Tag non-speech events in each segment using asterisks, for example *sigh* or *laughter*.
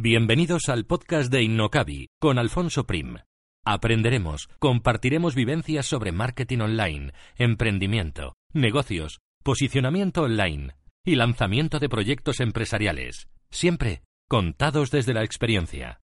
Bienvenidos al podcast de Innocabi con Alfonso Prim. Aprenderemos, compartiremos vivencias sobre marketing online, emprendimiento, negocios, posicionamiento online y lanzamiento de proyectos empresariales, siempre contados desde la experiencia.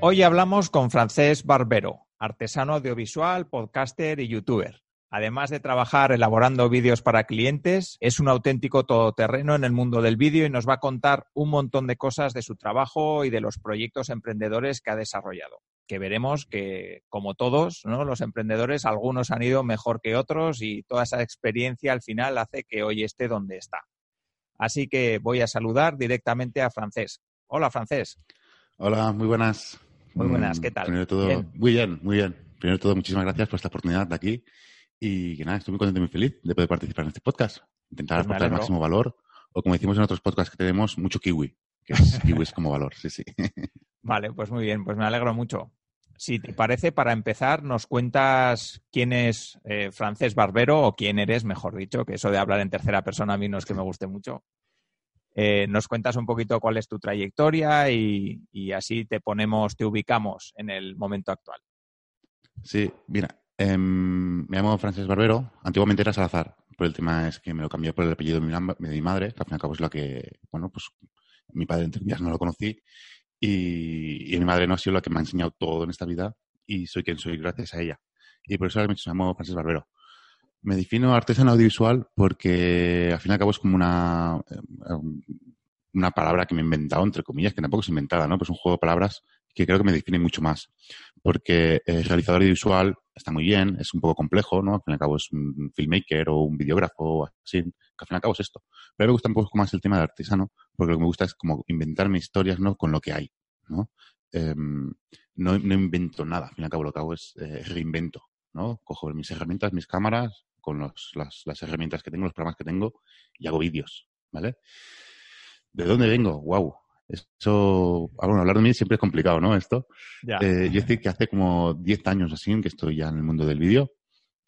Hoy hablamos con Francés Barbero, artesano audiovisual, podcaster y youtuber. Además de trabajar elaborando vídeos para clientes, es un auténtico todoterreno en el mundo del vídeo y nos va a contar un montón de cosas de su trabajo y de los proyectos emprendedores que ha desarrollado. Que veremos que, como todos, ¿no? los emprendedores, algunos han ido mejor que otros y toda esa experiencia al final hace que hoy esté donde está. Así que voy a saludar directamente a Francés. Hola, Francés. Hola, muy buenas. Muy buenas, ¿qué tal? Primero todo, muy bien, muy bien. Primero todo, muchísimas gracias por esta oportunidad de aquí y que nada, estoy muy contento y muy feliz de poder participar en este podcast. Intentar Pues aportar el máximo valor, o como decimos en otros podcasts que tenemos, mucho kiwi, que es *laughs* kiwi es como valor, sí, sí. Vale, pues muy bien, pues me alegro mucho. Si te parece, para empezar, nos cuentas quién es eh, Francés Barbero o quién eres, mejor dicho, que eso de hablar en tercera persona a mí no es que me guste mucho. Eh, nos cuentas un poquito cuál es tu trayectoria y, y así te ponemos, te ubicamos en el momento actual. Sí, mira, em, me llamo Francés Barbero, antiguamente era Salazar, pero el tema es que me lo cambié por el apellido de mi, madre, que al fin y al cabo es la que, bueno, pues mi padre entre comillas no lo conocí, y, y mi madre no ha sido la que me ha enseñado todo en esta vida, y soy quien soy gracias a ella. Y por eso me llamo Francés Barbero. Me defino artesano audiovisual porque al fin y al cabo es como una, una palabra que me he inventado, entre comillas, que tampoco es inventada, ¿no? Pues un juego de palabras que creo que me define mucho más. Porque el realizador audiovisual está muy bien, es un poco complejo, ¿no? Al fin y al cabo es un filmmaker o un videógrafo o así, que al fin y al cabo es esto. Pero a mí me gusta un poco más el tema de artesano, porque lo que me gusta es como inventarme historias, ¿no? Con lo que hay, ¿no? Em, no, no invento nada, al fin y al cabo lo que hago es eh, reinvento, ¿no? Cojo mis herramientas, mis cámaras, con las, las herramientas que tengo, los programas que tengo, y hago vídeos, ¿vale? ¿De dónde vengo? ¡Wow! Eso, ah, bueno, hablar de mí siempre es complicado, ¿no? Esto. Eh, yo decir que hace como 10 años así en que estoy ya en el mundo del vídeo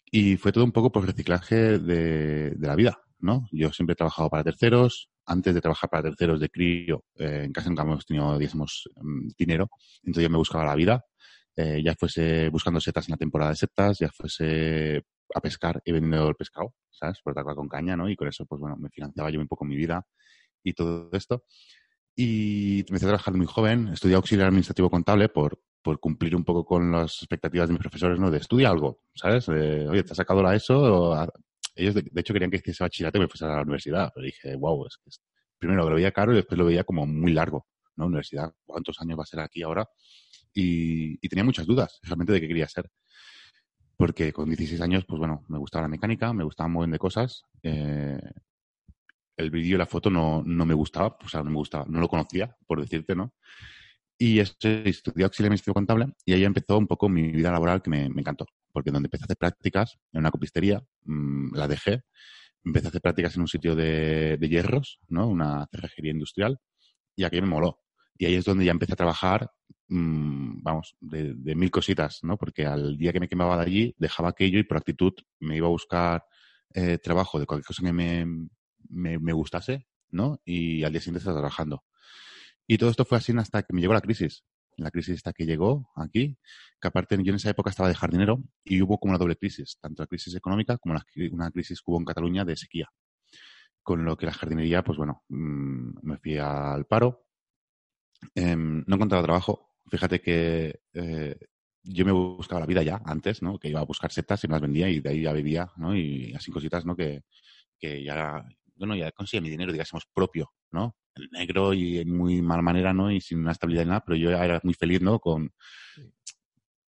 y fue todo un poco por reciclaje de, de la vida, ¿no? Yo siempre he trabajado para terceros. Antes de trabajar para terceros de crío, eh, en casa nunca hemos tenido, digamos, mm, dinero. Entonces yo me buscaba la vida. Eh, ya fuese buscando setas en la temporada de setas, ya fuese a pescar y vendiendo el pescado, ¿sabes? Por tacar con caña, ¿no? Y con eso, pues bueno, me financiaba yo un poco mi vida y todo esto. Y empecé a trabajar muy joven, estudié auxiliar administrativo contable por, por cumplir un poco con las expectativas de mis profesores, ¿no? De estudia algo, ¿sabes? Eh, Oye, ¿te has sacado la ESO? O a- Ellos, de, de hecho, querían que hiciese bachillerato y me fuese a la universidad. Pero dije, wow, es es- primero lo veía caro y después lo veía como muy largo, ¿no? Universidad, ¿cuántos años va a ser aquí ahora? Y, y tenía muchas dudas realmente de qué quería ser. Porque con 16 años, pues bueno, me gustaba la mecánica, me gustaban un montón de cosas. eh, el vídeo y la foto no, no me gustaba, o sea, no me gustaba, no lo conocía, por decirte, ¿no? Y este, estudié auxiliar administrativo contable y ahí empezó un poco mi vida laboral que me, me encantó, porque donde empecé a hacer prácticas en una copistería, mmm, la dejé, empecé a hacer prácticas en un sitio de, de hierros, ¿no? Una cerrajería industrial, y aquello me moló. Y ahí es donde ya empecé a trabajar, mmm, vamos, de, de, mil cositas, ¿no? Porque al día que me quemaba de allí, dejaba aquello y por actitud me iba a buscar eh, trabajo de cualquier cosa que me, me, me, gustase, ¿no? Y al día siguiente estaba trabajando. Y todo esto fue así hasta que me llegó la crisis. La crisis hasta que llegó aquí, que aparte yo en esa época estaba de jardinero y hubo como una doble crisis, tanto la crisis económica como una crisis que hubo en Cataluña de sequía. Con lo que la jardinería, pues bueno, mmm, me fui al paro. Eh, no encontraba trabajo. Fíjate que eh, yo me buscaba la vida ya antes, ¿no? Que iba a buscar setas y me las vendía y de ahí ya vivía, ¿no? Y así cositas, ¿no? Que, que ya, bueno, ya conseguía mi dinero, digamos, propio, ¿no? El negro y en muy mala manera, ¿no? Y sin una estabilidad ni nada, pero yo era muy feliz, ¿no? Con...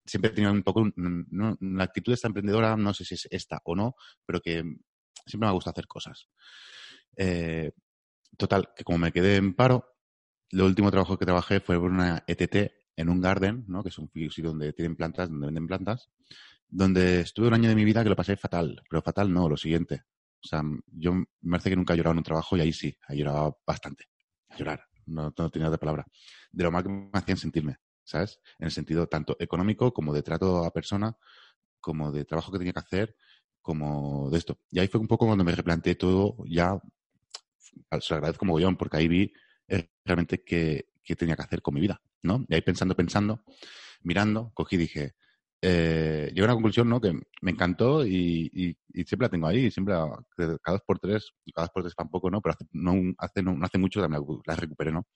Siempre he tenido un poco, ¿no? la actitud de esta emprendedora, no sé si es esta o no, pero que siempre me gusta hacer cosas. Eh, total, que como me quedé en paro, lo último trabajo que trabajé fue por una ETT en un garden, ¿no? que es un sitio donde tienen plantas, donde venden plantas, donde estuve un año de mi vida que lo pasé fatal, pero fatal no, lo siguiente. O sea, yo me parece que nunca he llorado en un trabajo y ahí sí, he llorado bastante. A llorar, no, no tenía otra palabra. De lo mal que me hacían sentirme, ¿sabes? En el sentido tanto económico como de trato a persona, como de trabajo que tenía que hacer, como de esto. Y ahí fue un poco cuando me replanteé todo, ya se lo agradezco mogollón, porque ahí vi eh, realmente qué, qué tenía que hacer con mi vida, ¿no? Y ahí pensando, pensando, mirando, cogí y dije, eh, llegué a una conclusión ¿no? que me encantó y, siempre la tengo ahí, siempre cada dos por tres, cada dos por tres tampoco, ¿no? Pero hace, no, hace, no, hace mucho la, la recuperé, ¿no?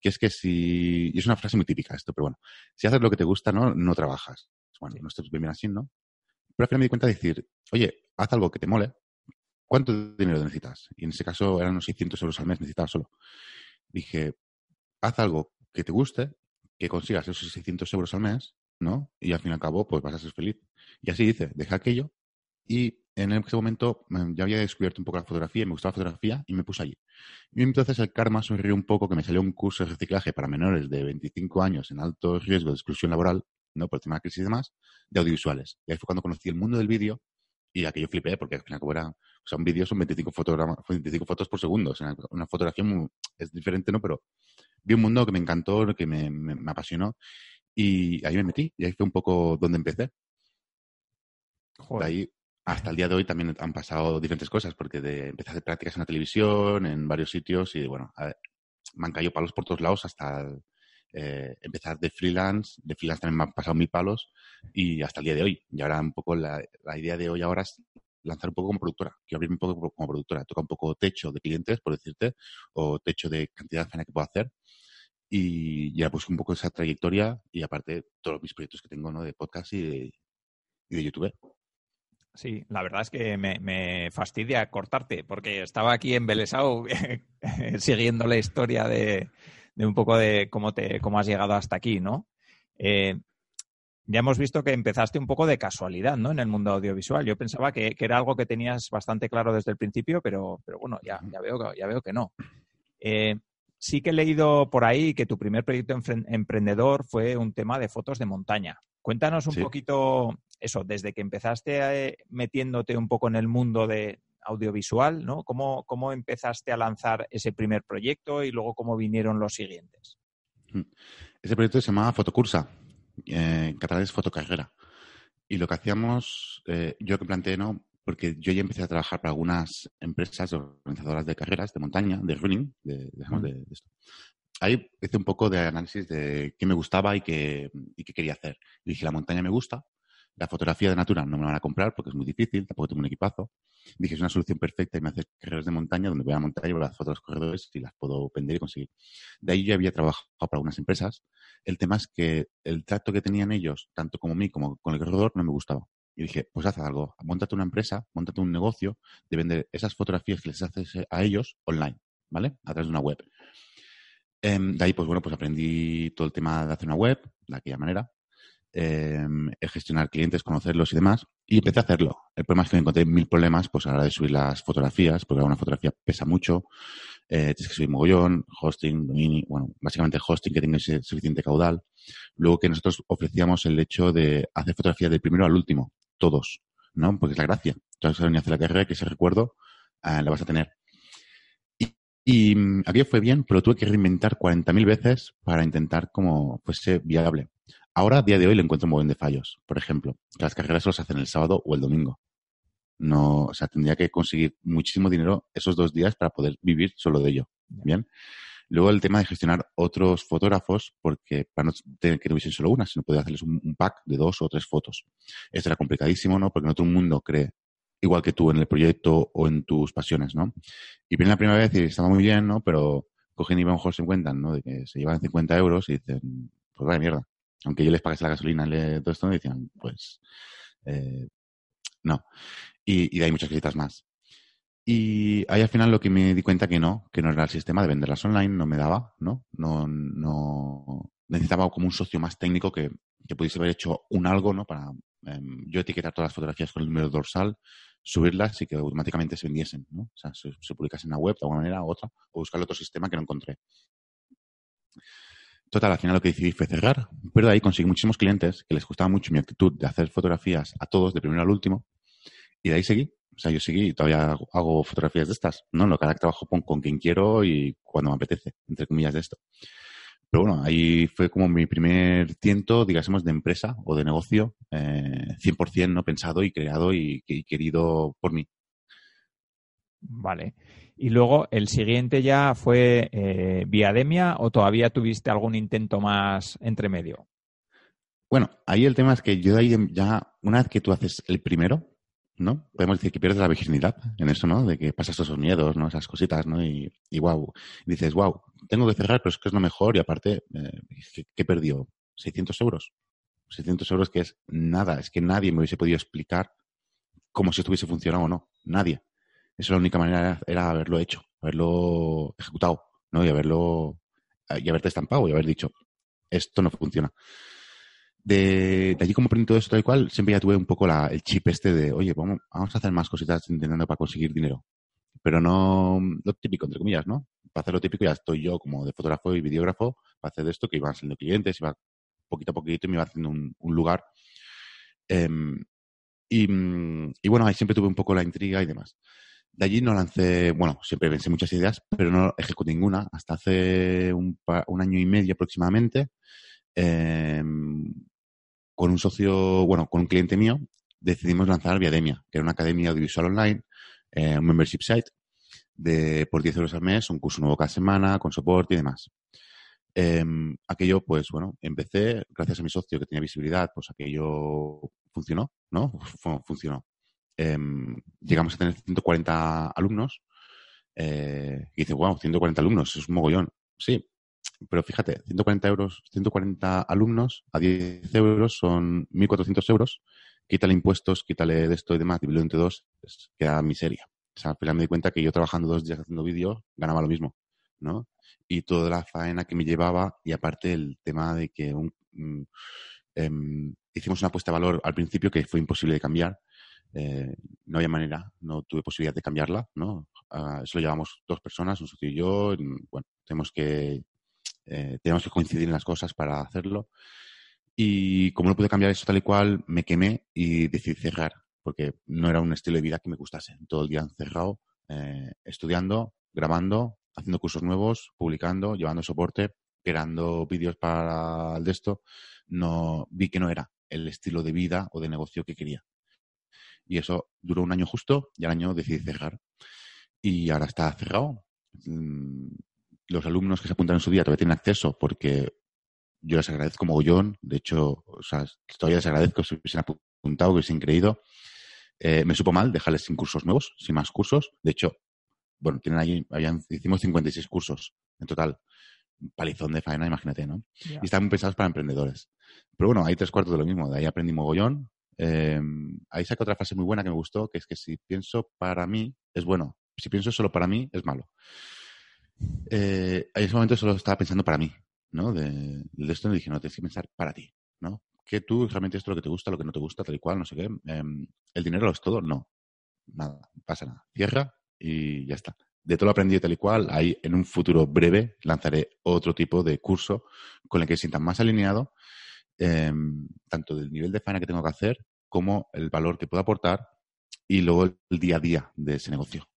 Que es que si, y es una frase muy típica esto, pero bueno, si haces lo que te gusta, ¿no? No trabajas. Bueno, no estoy bien así, ¿no? Pero al final me di cuenta de decir, oye, haz algo que te mole, ¿cuánto dinero necesitas? Y en ese caso eran unos 600 euros al mes, necesitaba solo. Dije, haz algo que te guste, que consigas esos 600 euros al mes ¿no? Y al fin y al cabo, pues vas a ser feliz. Y así dice, deja aquello. Y en ese momento mm, ya había descubierto un poco la fotografía, me gustaba la fotografía y me puse allí. Y entonces el karma sonrió un poco que me salió un curso de reciclaje para menores de 25 años en alto riesgo de exclusión laboral, ¿no? Por el tema de crisis y demás, de audiovisuales. Y ahí fue cuando conocí el mundo del vídeo y aquello flipé porque al final como era, o sea, un vídeo son 25, fotogramas, 25 fotos por segundo. O sea, una fotografía es diferente, ¿no? Pero vi un mundo que me encantó, que me, me apasionó y ahí me metí y ahí fue un poco donde empecé. De ahí hasta el día de hoy también han pasado diferentes cosas, porque de, empecé a hacer prácticas en la televisión, en varios sitios, y bueno, me han caído palos por todos lados hasta eh, empezar de freelance. De freelance también me han pasado mil palos y hasta el día de hoy. Y ahora un poco la, la idea de hoy ahora es lanzar un poco como productora. Quiero abrirme un poco como productora. Toca un poco techo de clientes, por decirte, o techo de cantidad de faena que puedo hacer y ya pues un poco esa trayectoria y aparte todos mis proyectos que tengo ¿no? de podcast y de, y de YouTube. Sí, la verdad es que me, fastidia cortarte porque estaba aquí en Belesau *laughs* siguiendo la historia de, de, un poco de cómo, te, cómo has llegado hasta aquí, ¿no? Eh, ya hemos visto que empezaste un poco de casualidad, ¿no? En el mundo audiovisual. Yo pensaba que, que era algo que tenías bastante claro desde el principio, pero, pero bueno, ya, ya, veo, ya veo que no. Eh, Sí que he leído por ahí que tu primer proyecto emprendedor fue un tema de fotos de montaña. Cuéntanos un poquito eso, desde que empezaste eh, metiéndote un poco en el mundo de audiovisual, ¿no? ¿Cómo, ¿Cómo empezaste a lanzar ese primer proyecto y luego cómo vinieron los siguientes? Mm. Ese proyecto se llamaba Fotocursa, eh, en catalán es Fotocarrera. Y lo que hacíamos, eh, yo que planteé, ¿no? Porque yo ya empecé a trabajar para algunas empresas organizadoras de carreras de montaña, de running, de, de, esto. Ahí hice un poco de análisis de qué me gustaba y qué, y qué quería hacer. Y dije, la montaña me gusta, la fotografía de natura no me la van a comprar porque es muy difícil, tampoco tengo un equipazo. Dije, es una solución perfecta y me hace carreras de montaña donde voy a montar y las fotos de los corredores y las puedo vender y conseguir. De ahí yo había trabajado para algunas empresas. El tema es que el trato que tenían ellos, tanto como mí como con el corredor, no me gustaba. Y dije, pues haz algo, montate una empresa, montate un negocio de vender esas fotografías que les haces a ellos online, ¿vale? A través de una web. Em, de ahí, pues bueno, pues aprendí todo el tema de hacer una web, de aquella manera, eh, gestionar clientes, conocerlos y demás, y empecé a hacerlo. El problema es que me encontré mil problemas pues a la hora de subir las fotografías, porque una fotografía pesa mucho, eh, tienes que subir mogollón, hosting, dominio, bueno, básicamente hosting que tenga suficiente caudal. Luego que nosotros ofrecíamos el hecho de hacer fotografías del primero al último todos, ¿no? Porque es la gracia. Entonces, venir a hacer la carrera, que ese recuerdo eh, la vas a tener. Y, y mm, aquello fue bien, pero tuve que reinventar 40.000 veces para intentar como fuese viable. Ahora, a día de hoy, le encuentro un buen de fallos. Por ejemplo, que las carreras solo se hacen el sábado o el domingo. No, o sea, tendría que conseguir muchísimo dinero esos dos días para poder vivir solo de ello. Bien. Luego el tema de gestionar otros fotógrafos, porque para no tener que visión solo una, sino poder hacerles un, pack de dos o tres fotos. Esto era complicadísimo, ¿no? Porque no todo el mundo cree igual que tú en el proyecto o en tus pasiones, ¿no? Y viene la primera vez y estaba muy bien, ¿no? Pero cogen y mejor se encuentran, ¿no? De que se llevan 50 euros y dicen, pues vaya mierda. Aunque yo les pagase la gasolina todo esto, me decían, pues, eh, no. Y, y hay muchas cositas más. Y ahí al final lo que me di cuenta que no, que no era el sistema de venderlas online, no me daba, ¿no? No, no necesitaba como un socio más técnico que, que pudiese haber hecho un algo, ¿no? Para em, yo etiquetar todas las fotografías con el número dorsal, subirlas y que automáticamente se vendiesen, ¿no? O sea, se, se publicasen en la web de alguna manera u otra, o buscar otro sistema que no encontré. Total, al final lo que decidí fue cerrar, pero de ahí conseguí muchísimos clientes que les gustaba mucho mi actitud de hacer fotografías a todos, de primero al último, y de ahí seguí. O sea, yo y todavía hago, fotografías de estas, ¿no? Lo que ahora trabajo con, con quien quiero y cuando me apetece, entre comillas, de esto. Pero bueno, ahí fue como mi primer tiento, digásemos, de empresa o de negocio, eh, 100% no pensado y creado y, y querido por mí. Vale. Y luego el siguiente ya fue eh, Viademia o todavía tuviste algún intento más entre medio. Bueno, ahí el tema es que yo de ahí ya, una vez que tú haces el primero, ¿no? Podemos decir que pierdes la virginidad en eso, ¿no? De que pasas esos miedos, ¿no? Esas cositas, ¿no? Y, y wow, dices, wow, tengo que cerrar, pero es que es lo mejor y aparte, eh, ¿qué, ¿qué perdió? ¿600 euros? 600 euros que es nada, es que nadie me hubiese podido explicar cómo si esto hubiese funcionado o no. Nadie. Eso la única manera era haberlo hecho, haberlo ejecutado, ¿no? Y haberlo, y haberte estampado y haber dicho, esto no funciona. De, allí como aprendí todo esto tal y cual, siempre ya tuve un poco la, el chip este de, oye, vamos, a hacer más cositas intentando para conseguir dinero. Pero no lo típico, entre comillas, ¿no? Para hacer lo típico ya estoy yo como de fotógrafo y videógrafo para hacer esto, que iban siendo clientes, iba poquito a poquito y me iba haciendo un, lugar. Eh, y, y, bueno, ahí siempre tuve un poco la intriga y demás. De allí no lancé, bueno, siempre pensé muchas ideas, pero no ejecuté ninguna hasta hace un, año y medio aproximadamente. Eh, con un socio, bueno, con un cliente mío, decidimos lanzar Viademia, que era una academia audiovisual online, eh, un membership site, de por 10 euros al mes, un curso nuevo cada semana, con soporte y demás. Eh, aquello, pues bueno, empecé, gracias a mi socio que tenía visibilidad, pues aquello funcionó, ¿no? Funcionó. Eh, llegamos a tener 140 alumnos. Eh, y dice, wow, 140 alumnos, es un mogollón. Sí, pero fíjate, 140 euros, 140 alumnos a 10 euros son 1.400 euros. Quítale impuestos, quítale de esto y demás, dividido entre dos, pues queda miseria. O sea, al final me di cuenta que yo trabajando dos días haciendo vídeos ganaba lo mismo, ¿no? Y toda la faena que me llevaba y aparte el tema de que un, eh, hicimos una apuesta de valor al principio que fue imposible de cambiar. Eh, no había manera, no tuve posibilidad de cambiarla, ¿no? Uh, eso lo llevamos dos personas, un socio y yo. Bueno, tenemos que eh, tenemos que coincidir en las cosas para hacerlo. Y como no pude cambiar eso tal y cual, me quemé y decidí cerrar, porque no era un estilo de vida que me gustase. Todo el día encerrado, eh, estudiando, grabando, haciendo cursos nuevos, publicando, llevando soporte, creando vídeos para el de esto. No, vi que no era el estilo de vida o de negocio que quería. Y eso duró un año justo y al año decidí cerrar. Y ahora está cerrado. Los alumnos que se apuntan en su día todavía tienen acceso porque yo les agradezco mogollón. De hecho, o sea, todavía les agradezco si hubiesen apuntado, que hubiesen creído. Eh, me supo mal dejarles sin cursos nuevos, sin más cursos. De hecho, bueno, tienen ahí, habían, hicimos 56 cursos en total. Un palizón de faena, imagínate, ¿no? Yeah. Y están pensados para emprendedores. Pero bueno, hay tres cuartos de lo mismo. De ahí aprendí mogollón. Eh, ahí saca otra frase muy buena que me gustó, que es que si pienso para mí, es bueno. Si pienso solo para mí, es malo. Eh, en ese momento solo estaba pensando para mí, ¿no? De, esto me dije, no, tienes que pensar para ti, ¿no? Que tú realmente esto es lo que te gusta, lo que no te gusta, tal y cual, no sé qué. Eh, ¿El dinero lo es todo? No. Nada, pasa nada. Cierra y ya está. De todo lo aprendido tal y cual, ahí en un futuro breve lanzaré otro tipo de curso con el que sienta más alineado, eh, tanto del nivel de faena que tengo que hacer como el valor que puedo aportar y luego el día a día de ese negocio.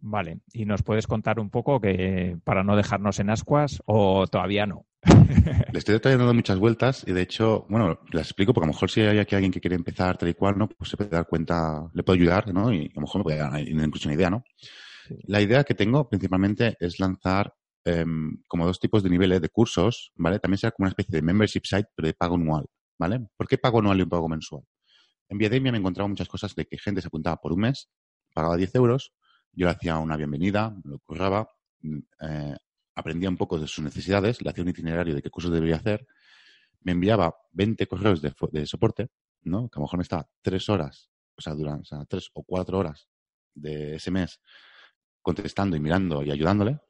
Vale, y nos puedes contar un poco que para no dejarnos en ascuas o todavía no. *laughs* Le estoy dando muchas vueltas y de hecho, bueno, las explico porque a lo mejor si hay aquí alguien que quiere empezar tal y cual, ¿no? Pues se puede dar cuenta, le puedo ayudar, ¿no? Y a lo mejor me puede dar incluso una idea, ¿no? Sí. La idea que tengo principalmente es lanzar eh, como dos tipos de niveles de cursos, ¿vale? También será como una especie de membership site, pero de pago anual, ¿vale? ¿Por qué pago anual y un pago mensual? En Viademia me he encontrado muchas cosas de que gente se apuntaba por un mes, pagaba 10 euros, yo hacía una bienvenida, me lo curraba, eh, aprendía un poco de sus necesidades, le hacía un itinerario de qué cursos debería hacer, me enviaba 20 correos de, de soporte, ¿no? Que a lo mejor me estaba tres horas, o sea, durante tres o cuatro horas de ese mes contestando y mirando y ayudándole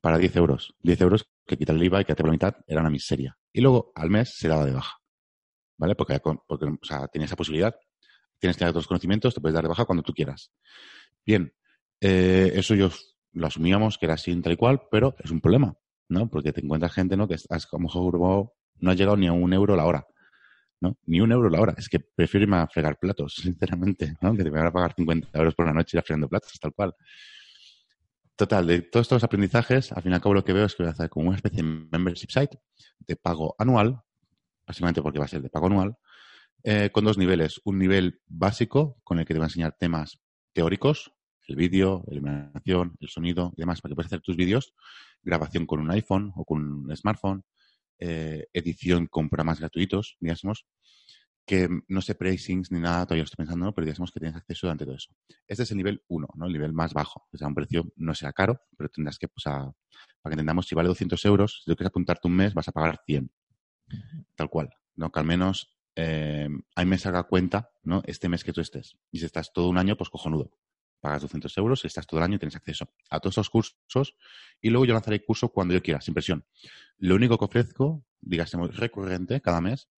para 10 euros. 10 euros que quitar el IVA y que por la mitad era una miseria. Y luego al mes se daba de baja, ¿vale? Porque, porque tenía esa posibilidad. tienes que dar otros conocimientos, te puedes dar de baja cuando tú quieras. Bien, eh, eso yo lo asumíamos que era así tal y cual, pero es un problema, ¿no? Porque te encuentras gente, ¿no? Que has, a lo mejor no ha llegado ni a un euro la hora, ¿no? Ni un euro la hora. Es que prefiero irme a fregar platos, *laughs* sinceramente, ¿no? Que te van a pagar 50 euros por la noche ir a fregando platos, tal cual. Total, de todos estos aprendizajes, al fin y al cabo lo que veo es que voy a hacer como una especie de membership site de pago anual, básicamente porque va a ser de pago anual, eh, con dos niveles. Un nivel básico con el que te va a enseñar temas teóricos, el vídeo, la iluminación, el sonido y demás, para que puedas hacer tus vídeos, grabación con un iPhone o con un smartphone, eh, edición con programas gratuitos, digamos, que no sé pricings ni nada, todavía estoy pensando, pero digamos que tienes acceso durante todo eso. Este es el nivel 1, ¿no? El nivel más bajo. O sea, un precio no será caro, pero tendrás que, pues, para que entendamos, si vale 200 euros, si tú quieres apuntarte un mes, vas a pagar 100. Tal cual, ¿no? Que al menos eh, ahí me salga cuenta, ¿no? Este mes que tú estés. Y si estás todo un año, pues cojonudo pagas 200 euros, estás todo el año y tienes acceso a todos esos cursos y luego yo lanzaré el curso cuando yo quiera, sin presión. Lo único que ofrezco, digamos, recurrente cada mes,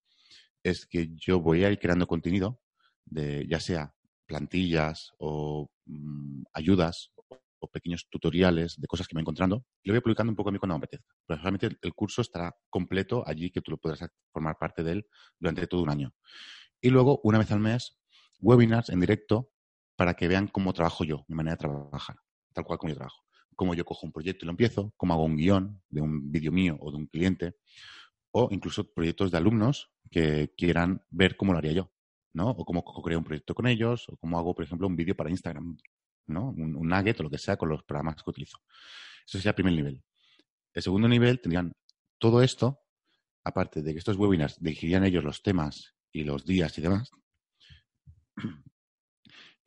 es que yo voy a ir creando contenido de ya sea plantillas o mm, ayudas o pequeños tutoriales de cosas que me voy encontrando y lo voy publicando un poco a mí cuando me apetezca. Pero realmente el curso estará completo allí que tú lo podrás formar parte de él durante todo un año. Y luego, una vez al mes, webinars en directo para que vean cómo trabajo yo, mi manera de trabajar, tal cual como yo trabajo. Cómo yo cojo un proyecto y lo empiezo, cómo hago un guion de un vídeo mío o de un cliente, o incluso proyectos de alumnos que quieran ver cómo lo haría yo, ¿no? O cómo creo un proyecto con ellos, o cómo hago, por ejemplo, un vídeo para Instagram, ¿no? Un, un nugget o lo que sea con los programas que utilizo. Eso sería el primer nivel. El segundo nivel tendrían todo esto, aparte de que estos webinars dirigirían ellos los temas y los días y demás,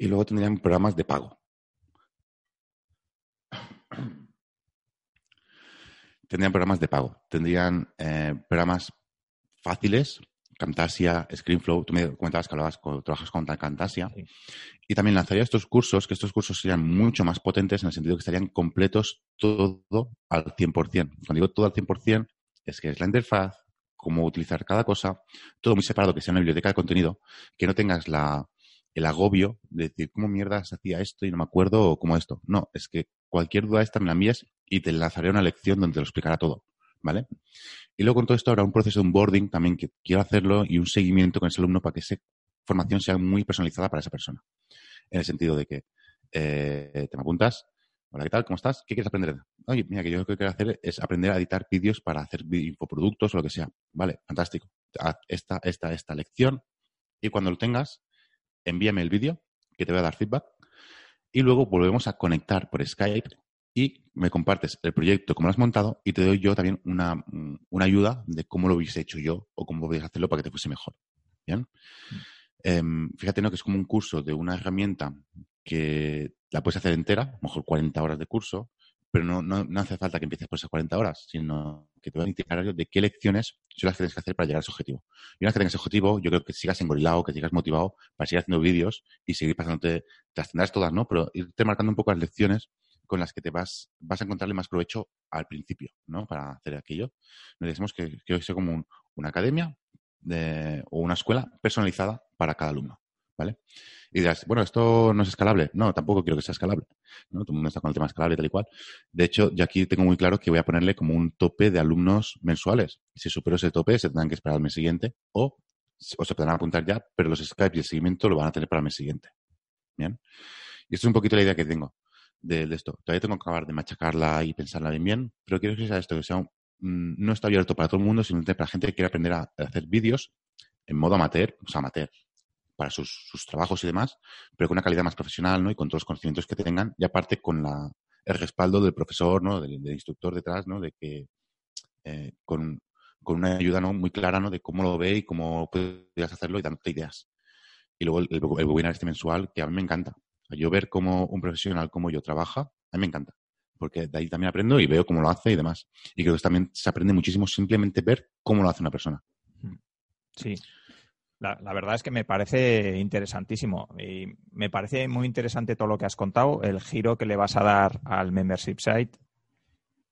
y luego tendrían programas de pago. Tendrían programas de pago. Tendrían eh, programas fáciles, Camtasia, ScreenFlow. Tú me comentabas que hablabas, trabajas con Camtasia. Sí. Y también lanzaría estos cursos, que estos cursos serían mucho más potentes en el sentido que estarían completos todo al 100%. Cuando digo todo al 100%, es que es la interfaz, cómo utilizar cada cosa, todo muy separado, que sea una biblioteca de contenido, que no tengas la, el agobio de decir, ¿cómo mierda se hacía esto y no me acuerdo o cómo esto? No, es que cualquier duda esta me la envías y te lanzaré una lección donde te lo explicará todo, ¿vale? Y luego con todo esto habrá un proceso de onboarding también que quiero hacerlo y un seguimiento con ese alumno para que esa formación sea muy personalizada para esa persona. En el sentido de que eh, te me apuntas, hola, ¿qué tal? ¿Cómo estás? ¿Qué quieres aprender? Oye, mira, que yo lo que quiero hacer es aprender a editar vídeos para hacer infoproductos o lo que sea. Vale, fantástico. Haz esta, esta, esta lección y cuando lo tengas, envíame el vídeo, que te voy a dar feedback, y luego volvemos a conectar por Skype y me compartes el proyecto, cómo lo has montado, y te doy yo también una, una ayuda de cómo lo hubiese hecho yo o cómo podías hacerlo para que te fuese mejor. ¿Bien? Eh, fíjate, ¿no? Que es como un curso de una herramienta que la puedes hacer entera, a lo mejor 40 horas de curso, pero no, no, no, hace falta que empieces por esas 40 horas, sino que te voy a indicar de qué lecciones son las que tienes que hacer para llegar a ese objetivo. Y una vez que tengas ese objetivo, yo creo que sigas engorilado, que sigas motivado para seguir haciendo vídeos y seguir pasándote, te las tendrás todas, ¿no? Pero irte marcando un poco las lecciones con las que te vas, vas a encontrarle más provecho al principio, ¿no? Para hacer aquello. Nos decimos que que sea como un, una academia de, o una escuela personalizada para cada alumno, ¿vale? Y dirás, bueno, esto no es escalable. No, tampoco quiero que sea escalable. Todo el mundo está con el tema escalable tal y cual. De hecho, yo aquí tengo muy claro que voy a ponerle como un tope de alumnos mensuales. Si supero ese tope, se tendrán que esperar al mes siguiente o, se podrán apuntar ya, pero los Skype y el seguimiento lo van a tener para el mes siguiente. Bien. Y esto es un poquito la idea que tengo de, esto. Todavía tengo que acabar de machacarla y pensarla bien bien, pero quiero que sea esto, que sea un, no está abierto para todo el mundo, sino para gente que quiere aprender a hacer vídeos en modo amateur, o sea, amateur, para sus, sus, trabajos y demás, pero con una calidad más profesional, ¿no? Y con todos los conocimientos que tengan, y aparte con la, el respaldo del profesor, ¿no? Del, del instructor detrás, ¿no? De que eh, con, con, una ayuda ¿no? muy clara, ¿no? De cómo lo ve y cómo podrías hacerlo y dándote ideas. Y luego el, el, webinar este mensual, que a mí me encanta. Yo ver cómo un profesional como yo trabaja, a mí me encanta. Porque de ahí también aprendo y veo cómo lo hace y demás. Y creo que también se aprende muchísimo simplemente ver cómo lo hace una persona. Sí, la, la, verdad es que me parece interesantísimo y me parece muy interesante todo lo que has contado, el giro que le vas a dar al membership site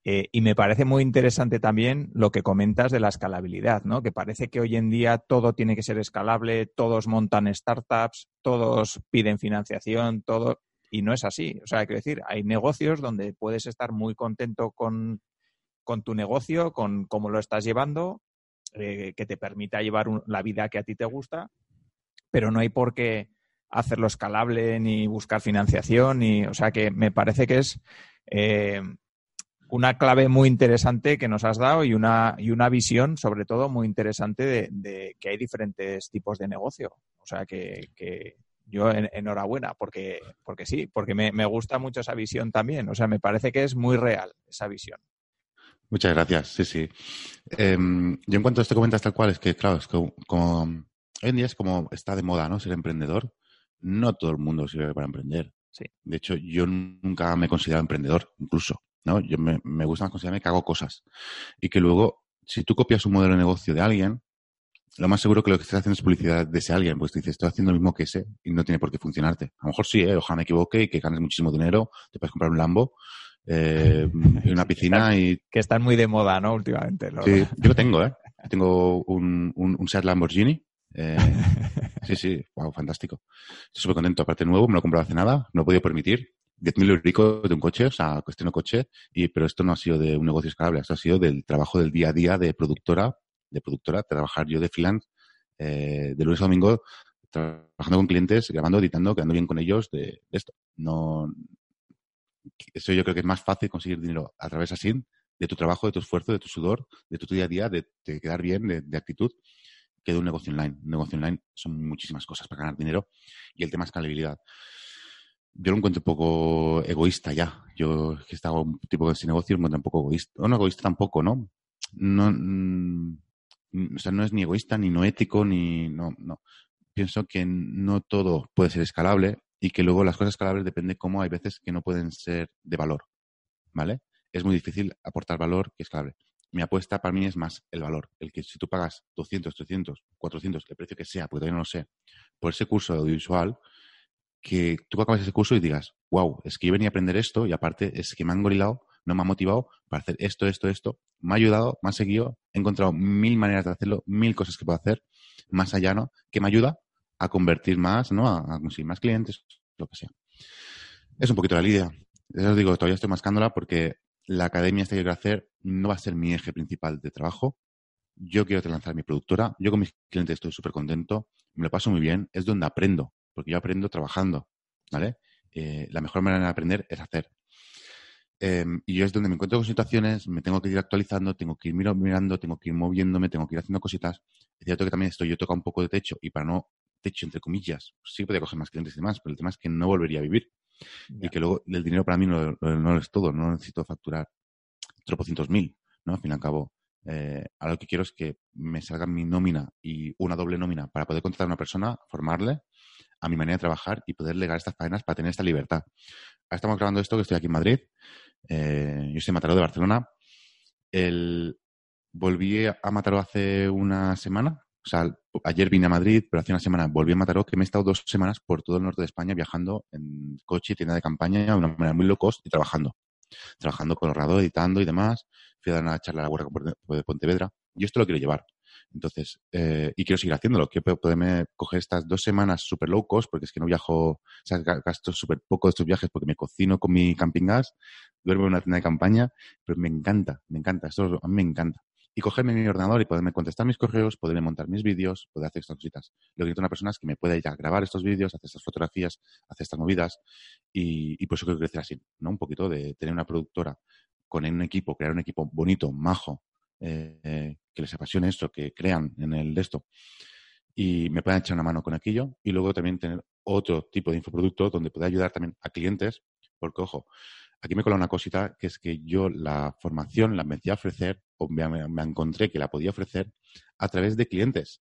Eh, y me parece muy interesante también lo que comentas de la escalabilidad, ¿no? Que parece que hoy en día todo tiene que ser escalable, todos montan startups, todos piden financiación, todo, y no es así. O sea, quiero decir, hay negocios donde puedes estar muy contento con, tu negocio, con cómo lo estás llevando, eh, que te permita llevar la vida que a ti te gusta, pero no hay por qué hacerlo escalable ni buscar financiación. Ni, o sea, que me parece que es eh, una clave muy interesante que nos has dado y una, y una visión, sobre todo, muy interesante de, que hay diferentes tipos de negocio. O sea, que, yo enhorabuena, porque, porque sí, porque me, gusta mucho esa visión también. O sea, me parece que es muy real esa visión. Muchas gracias, sí, sí. Em, yo en cuanto a esto comentas tal cual, es que, claro, es como, hoy en día es como está de moda, ¿no? Ser emprendedor. No todo el mundo sirve para emprender. Sí. De hecho, yo nunca me he considerado emprendedor, incluso. ¿no? Yo me, me gusta más considerarme que hago cosas. Y que luego, si tú copias un modelo de negocio de alguien, lo más seguro que lo que estás haciendo es publicidad de ese alguien, pues te dices, estoy haciendo lo mismo que ese y no tiene por qué funcionarte. A lo mejor sí, ¿eh? ojalá me equivoque y que ganes muchísimo dinero, te puedes comprar un Lambo, eh, y una piscina y... Que están muy de moda, ¿no? Últimamente. Sí, yo lo tengo, ¿eh? Tengo un, un, un Seat Lamborghini. Eh, *laughs* sí, sí, wow, fantástico. Estoy súper contento. Aparte nuevo, me lo he comprado hace nada, no lo he podido permitir. 10.000 euros de un coche, o sea, cuestión de coche, y, pero esto no ha sido de un negocio escalable, esto ha sido del trabajo del día a día de productora de productora, trabajar yo de freelance eh, de lunes a domingo trabajando con clientes, grabando, editando, quedando bien con ellos de, esto. No, eso yo creo que es más fácil conseguir dinero a través así de tu trabajo, de tu esfuerzo, de tu sudor, de tu día a día, de, quedar bien, de, actitud, que de un negocio online. Un negocio online son muchísimas cosas para ganar dinero y el tema es escalabilidad. Yo lo encuentro un poco egoísta ya. Yo que estaba un tipo de ese negocio lo encuentro un poco egoísta. O no egoísta tampoco, ¿no? No, Mm, o sea, no es ni egoísta, ni no ético, ni no, no. Pienso que no todo puede ser escalable y que luego las cosas escalables depende cómo hay veces que no pueden ser de valor, ¿vale? Es muy difícil aportar valor que escalable. Mi apuesta para mí es más el valor, el que si tú pagas 200, 300, 400, el precio que sea, porque todavía no lo sé, por ese curso de audiovisual, que tú acabas ese curso y digas, wow, es que yo venía a aprender esto y aparte es que me han gorilado no me ha motivado para hacer esto, esto, esto. Me ha ayudado, me ha seguido, he encontrado mil maneras de hacerlo, mil cosas que puedo hacer más allá, ¿no? Que me ayuda a convertir más, ¿no? A, conseguir más clientes, lo que sea. Es un poquito la idea. Eso os digo, todavía estoy mascándola porque la academia esta que quiero hacer no va a ser mi eje principal de trabajo. Yo quiero lanzar mi productora. Yo con mis clientes estoy súper contento. Me lo paso muy bien. Es donde aprendo, porque yo aprendo trabajando, ¿vale? Eh, la mejor manera de aprender es hacer. Em, y yo es donde me encuentro con situaciones, me tengo que ir actualizando, tengo que ir mirando, tengo que ir moviéndome, tengo que ir haciendo cositas. Es cierto que también estoy, yo toca un poco de techo y para no techo, entre comillas, sí podría coger más clientes y demás, pero el tema es que no volvería a vivir. Y que luego el dinero para mí no, no, es todo, no necesito facturar tropocientos mil, ¿no? Al fin y al cabo, eh, ahora lo que quiero es que me salga mi nómina y una doble nómina para poder contratar a una persona, formarle a mi manera de trabajar y poder legar estas faenas para tener esta libertad. Ahora estamos grabando esto que estoy aquí en Madrid eh, yo soy Mataró de Barcelona. El, volví a Mataró hace una semana. Sea, ayer vine a Madrid, pero hace una semana volví a Mataró, que me he estado dos semanas por todo el norte de España viajando en coche, tienda de campaña, de una manera muy low cost y trabajando. Trabajando con Rado, editando y demás. Fui a dar una charla a la Guardia de Pontevedra. Y esto lo quiero llevar. Entonces, eh, y quiero seguir haciéndolo. Quiero poderme coger estas dos semanas super low cost, porque es que no viajo, o sea, gasto súper poco de estos viajes porque me cocino con mi camping gas, duermo en una tienda de campaña, pero me encanta, me encanta, esto a mí me encanta. Y cogerme mi ordenador y poderme contestar mis correos, poderme montar mis vídeos, poder hacer estas cositas. Lo que necesito una persona es que me pueda ir a grabar estos vídeos, hacer estas fotografías, hacer estas movidas, y, y por eso quiero crecer así, ¿no? Un poquito de tener una productora con un equipo, crear un equipo bonito, majo, eh, que les apasione esto, que crean en el de esto y me puedan echar una mano con aquello y luego también tener otro tipo de infoproducto donde pueda ayudar también a clientes, porque ojo, aquí me cola una cosita que es que yo la formación la empecé a ofrecer me, encontré que la podía ofrecer a través de clientes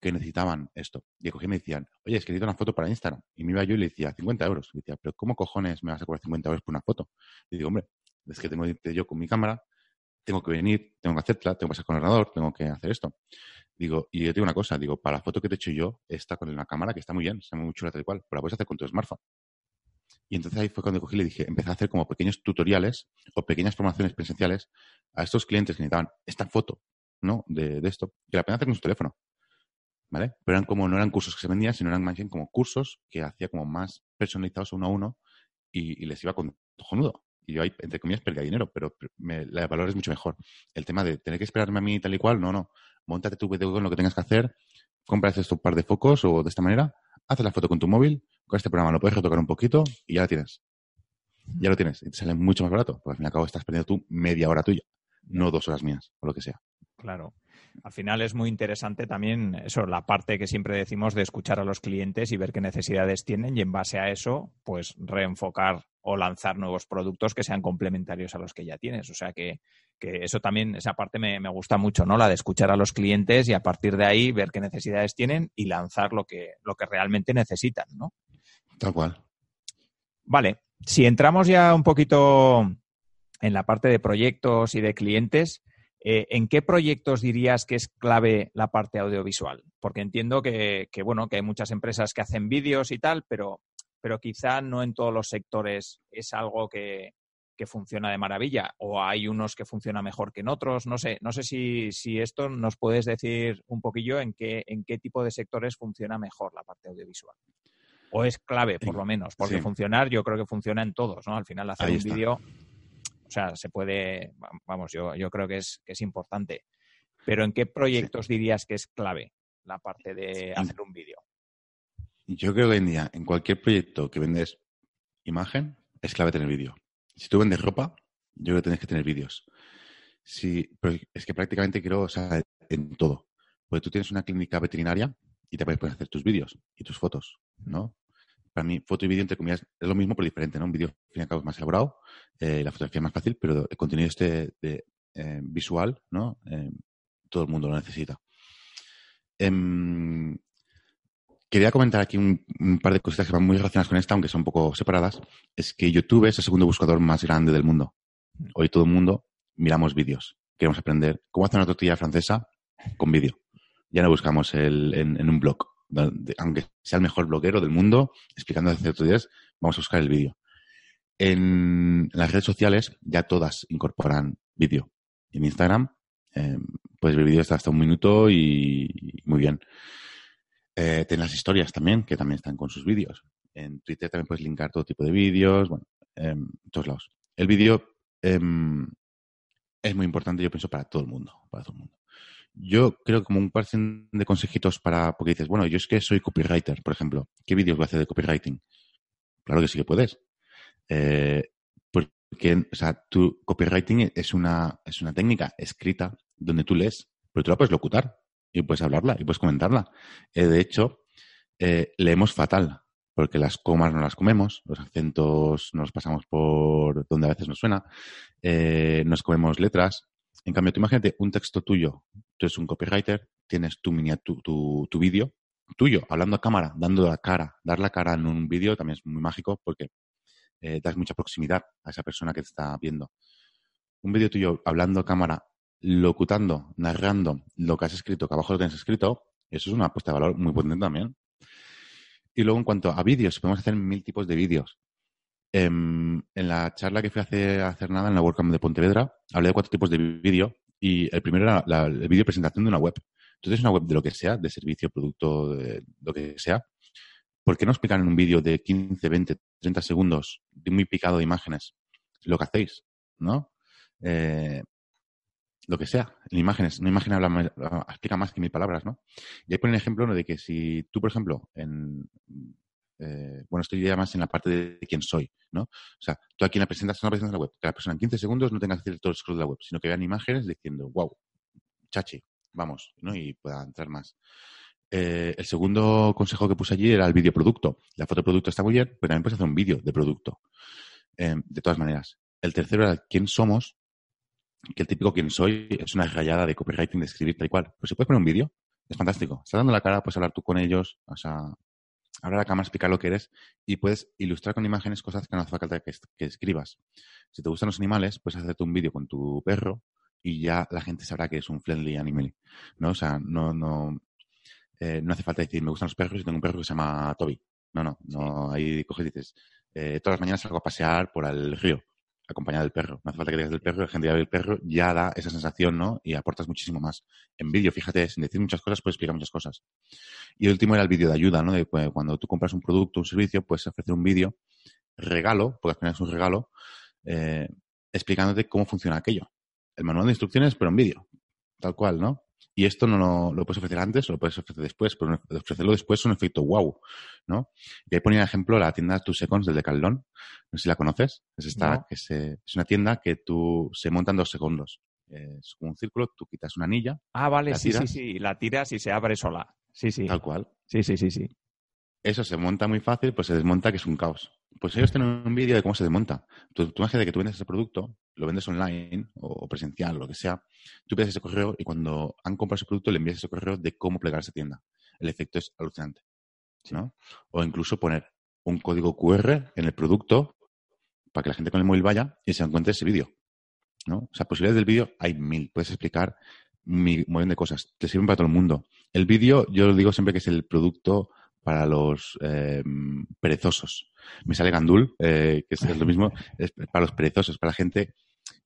que necesitaban esto. Y cogí y me decían, oye, es que necesito una foto para Instagram. Y me iba yo y le decía, 50 euros. Y decía, pero ¿cómo cojones me vas a cobrar 50 euros por una foto? Y digo, hombre, es que tengo que ir yo con mi cámara, tengo que venir, tengo que hacerla, tengo que pasar con el ordenador, tengo que hacer esto. Digo, y yo digo una cosa, digo, para la foto que te he hecho yo, está con una cámara que está muy bien, está muy chula tal cual, pero la puedes hacer con tu smartphone. Y entonces ahí fue cuando cogí y le dije, empecé a hacer como pequeños tutoriales o pequeñas formaciones presenciales a estos clientes que necesitaban esta foto, ¿no? De, de esto, que la pueden hacer con su teléfono. ¿Vale? Pero eran como, no eran cursos que se vendían, sino eran más bien como cursos que hacía como más personalizados uno a uno y, les iba con cojonudo. Y yo ahí, entre comillas, perdía dinero, pero me, la valor es mucho mejor. El tema de tener que esperarme a mí tal y cual, no, no. Móntate tu video con lo que tengas que hacer, compras estos par de focos o de esta manera, haces la foto con tu móvil, con este programa lo puedes retocar un poquito y ya lo tienes. Ya lo tienes. Y te sale mucho más barato, porque al fin y al cabo estás perdiendo tú media hora tuya, no dos horas mías, o lo que sea. Claro. Al final es muy interesante también eso, la parte que siempre decimos de escuchar a los clientes y ver qué necesidades tienen y en base a eso, pues reenfocar o lanzar nuevos productos que sean complementarios a los que ya tienes. O sea que, que eso también, esa parte me, me, gusta mucho, ¿no? La de escuchar a los clientes y a partir de ahí ver qué necesidades tienen y lanzar lo que, lo que realmente necesitan, ¿no? Tal cual. Vale. Si entramos ya un poquito en la parte de proyectos y de clientes, eh, ¿En qué proyectos dirías que es clave la parte audiovisual? Porque entiendo que, que, bueno, que hay muchas empresas que hacen vídeos y tal, pero, pero quizá no en todos los sectores es algo que, que, funciona de maravilla o hay unos que funcionan mejor que en otros. No sé, no sé si, si esto nos puedes decir un poquillo en qué, en qué tipo de sectores funciona mejor la parte audiovisual. O es clave, por lo menos, porque sí. funcionar yo creo que funciona en todos, ¿no? Al final hacer Ahí un vídeo o sea, se puede, vamos, yo, yo creo que es, que es importante. Pero ¿en qué proyectos sí. dirías que es clave la parte de hacer un vídeo? Yo creo que hoy en día, en cualquier proyecto que vendes imagen, es clave tener vídeo. Si tú vendes ropa, yo creo que tienes que tener vídeos. Sí, pero es que prácticamente creo, o sea, en todo. Porque tú tienes una clínica veterinaria y te puedes hacer tus vídeos y tus fotos, ¿no? Para mí, foto y vídeo, entre comillas, es lo mismo, pero diferente, ¿no? Un vídeo, al fin y al cabo, es más elaborado, eh, la fotografía es más fácil, pero el contenido este de, eh, visual, ¿no? Eh, todo el mundo lo necesita. Em, quería comentar aquí un, un, par de cositas que van muy relacionadas con esta, aunque son un poco separadas. Es que YouTube es el segundo buscador más grande del mundo. Hoy todo el mundo miramos vídeos. Queremos aprender cómo hacer una tortilla francesa con vídeo. Ya no buscamos el, en, en un blog aunque sea el mejor bloguero del mundo, explicando ciertos días, vamos a buscar el vídeo. En las redes sociales ya todas incorporan vídeo. En Instagram eh, puedes ver vídeos hasta un minuto y, muy bien. Eh, ten las historias también, que también están con sus vídeos. En Twitter también puedes linkar todo tipo de vídeos, bueno, en todos lados. El vídeo em, es muy importante, yo pienso, para todo el mundo, para todo el mundo. Yo creo como un par de consejitos para, porque dices, bueno, yo es que soy copywriter, por ejemplo. ¿Qué vídeos voy a hacer de copywriting? Claro que sí que puedes. Eh, porque, o sea, tu copywriting es una, es una técnica escrita donde tú lees, pero tú la puedes locutar y puedes hablarla y puedes comentarla. Eh, de hecho, eh, leemos fatal, porque las comas no las comemos, los acentos nos pasamos por donde a veces nos suena, eh, nos comemos letras, en cambio, tú imagínate un texto tuyo, tú eres un copywriter, tienes tu, tu, tu, tu vídeo tuyo, hablando a cámara, dando la cara. Dar la cara en un vídeo también es muy mágico porque eh, das mucha proximidad a esa persona que te está viendo. Un vídeo tuyo hablando a cámara, locutando, narrando lo que has escrito, que abajo lo tienes escrito, eso es una apuesta de valor muy potente también. Y luego, en cuanto a vídeos, podemos hacer mil tipos de vídeos. En, en, la charla que fui a hacer, nada en la WordCamp de Pontevedra, hablé de cuatro tipos de vídeo y el primero era la, el vídeo presentación de una web. Entonces, una web de lo que sea, de servicio, producto, de lo que sea, ¿por qué no explicar en un vídeo de 15, 20, 30 segundos, muy picado de imágenes, lo que hacéis? ¿No? Eh, lo que sea, en imágenes. Una imagen habla, explica más que mil palabras, ¿no? Y ahí pone un ejemplo ¿no? de que si tú, por ejemplo, en eh, bueno, estoy ya más en la parte de quién soy, ¿no? O sea, tú aquí en la presentación, de la web, que la persona en 15 segundos no tenga que hacer todo el scroll de la web, sino que vean imágenes diciendo, wow, chachi, vamos, ¿no? Y pueda entrar más. Eh, el segundo consejo que puse allí era el vídeo producto. La foto producto está muy bien, pero también puedes hacer un vídeo de producto. Eh, de todas maneras. El tercero era quién somos, que el típico quién soy es una rayada de copywriting, de escribir tal y cual. Pues si puedes poner un vídeo, es fantástico. Estás dando la cara, puedes hablar tú con ellos, o sea, Ahora la cámara explica lo que eres y puedes ilustrar con imágenes cosas que no hace falta que, que escribas. Si te gustan los animales, puedes hacerte un vídeo con tu perro y ya la gente sabrá que es un friendly animal. ¿no? O sea, no, no, eh, no hace falta decir, me gustan los perros y tengo un perro que se llama Toby. No, no, no. Ahí coges y dices, eh, todas las mañanas salgo a pasear por el río, acompañado del perro. No hace falta que digas del perro, la gente ya ve el perro, ya da esa sensación, ¿no? Y aportas muchísimo más. En vídeo, fíjate, sin decir muchas cosas, puedes explicar muchas cosas. Y el último era el vídeo de ayuda, ¿no? De pues, cuando tú compras un producto, un servicio, puedes ofrecer un vídeo regalo, porque al final es un regalo, eh, explicándote cómo funciona aquello. El manual de instrucciones, pero en vídeo. Tal cual, ¿no? Y esto no lo, lo, puedes ofrecer antes o lo puedes ofrecer después, pero ofrecerlo después es un efecto wow, ¿no? Y ahí ponía ejemplo la tienda Two Seconds del Decathlon. No sé si la conoces. Es esta, No. que se, es una tienda que tú se monta en dos segundos. Es como un círculo, tú quitas una anilla, Ah, vale, ¿La sí, sí, tiras? sí. La tiras y se abre sola. Sí, sí. tal cual. Sí, sí, sí, sí. Eso se monta muy fácil, pues se desmonta, que es un caos. Pues ellos tienen un vídeo de cómo se desmonta. Tú, tú imagínate que tú vendes ese producto, lo vendes online o, o presencial, lo que sea. Tú pides ese correo y cuando han comprado ese producto le envías ese correo de cómo plegar esa tienda. El efecto es alucinante. ¿no? O incluso poner un código QR en el producto para que la gente con el móvil vaya y se encuentre ese vídeo. ¿no? O sea, posibilidades del vídeo hay mil. Puedes explicar mi- un montón de cosas. Te sirven para todo el mundo. El vídeo, yo digo siempre que es el producto para los eh, perezosos. Me sale Gandul, eh, que es, es lo mismo, *laughs* es para los perezosos, para la gente,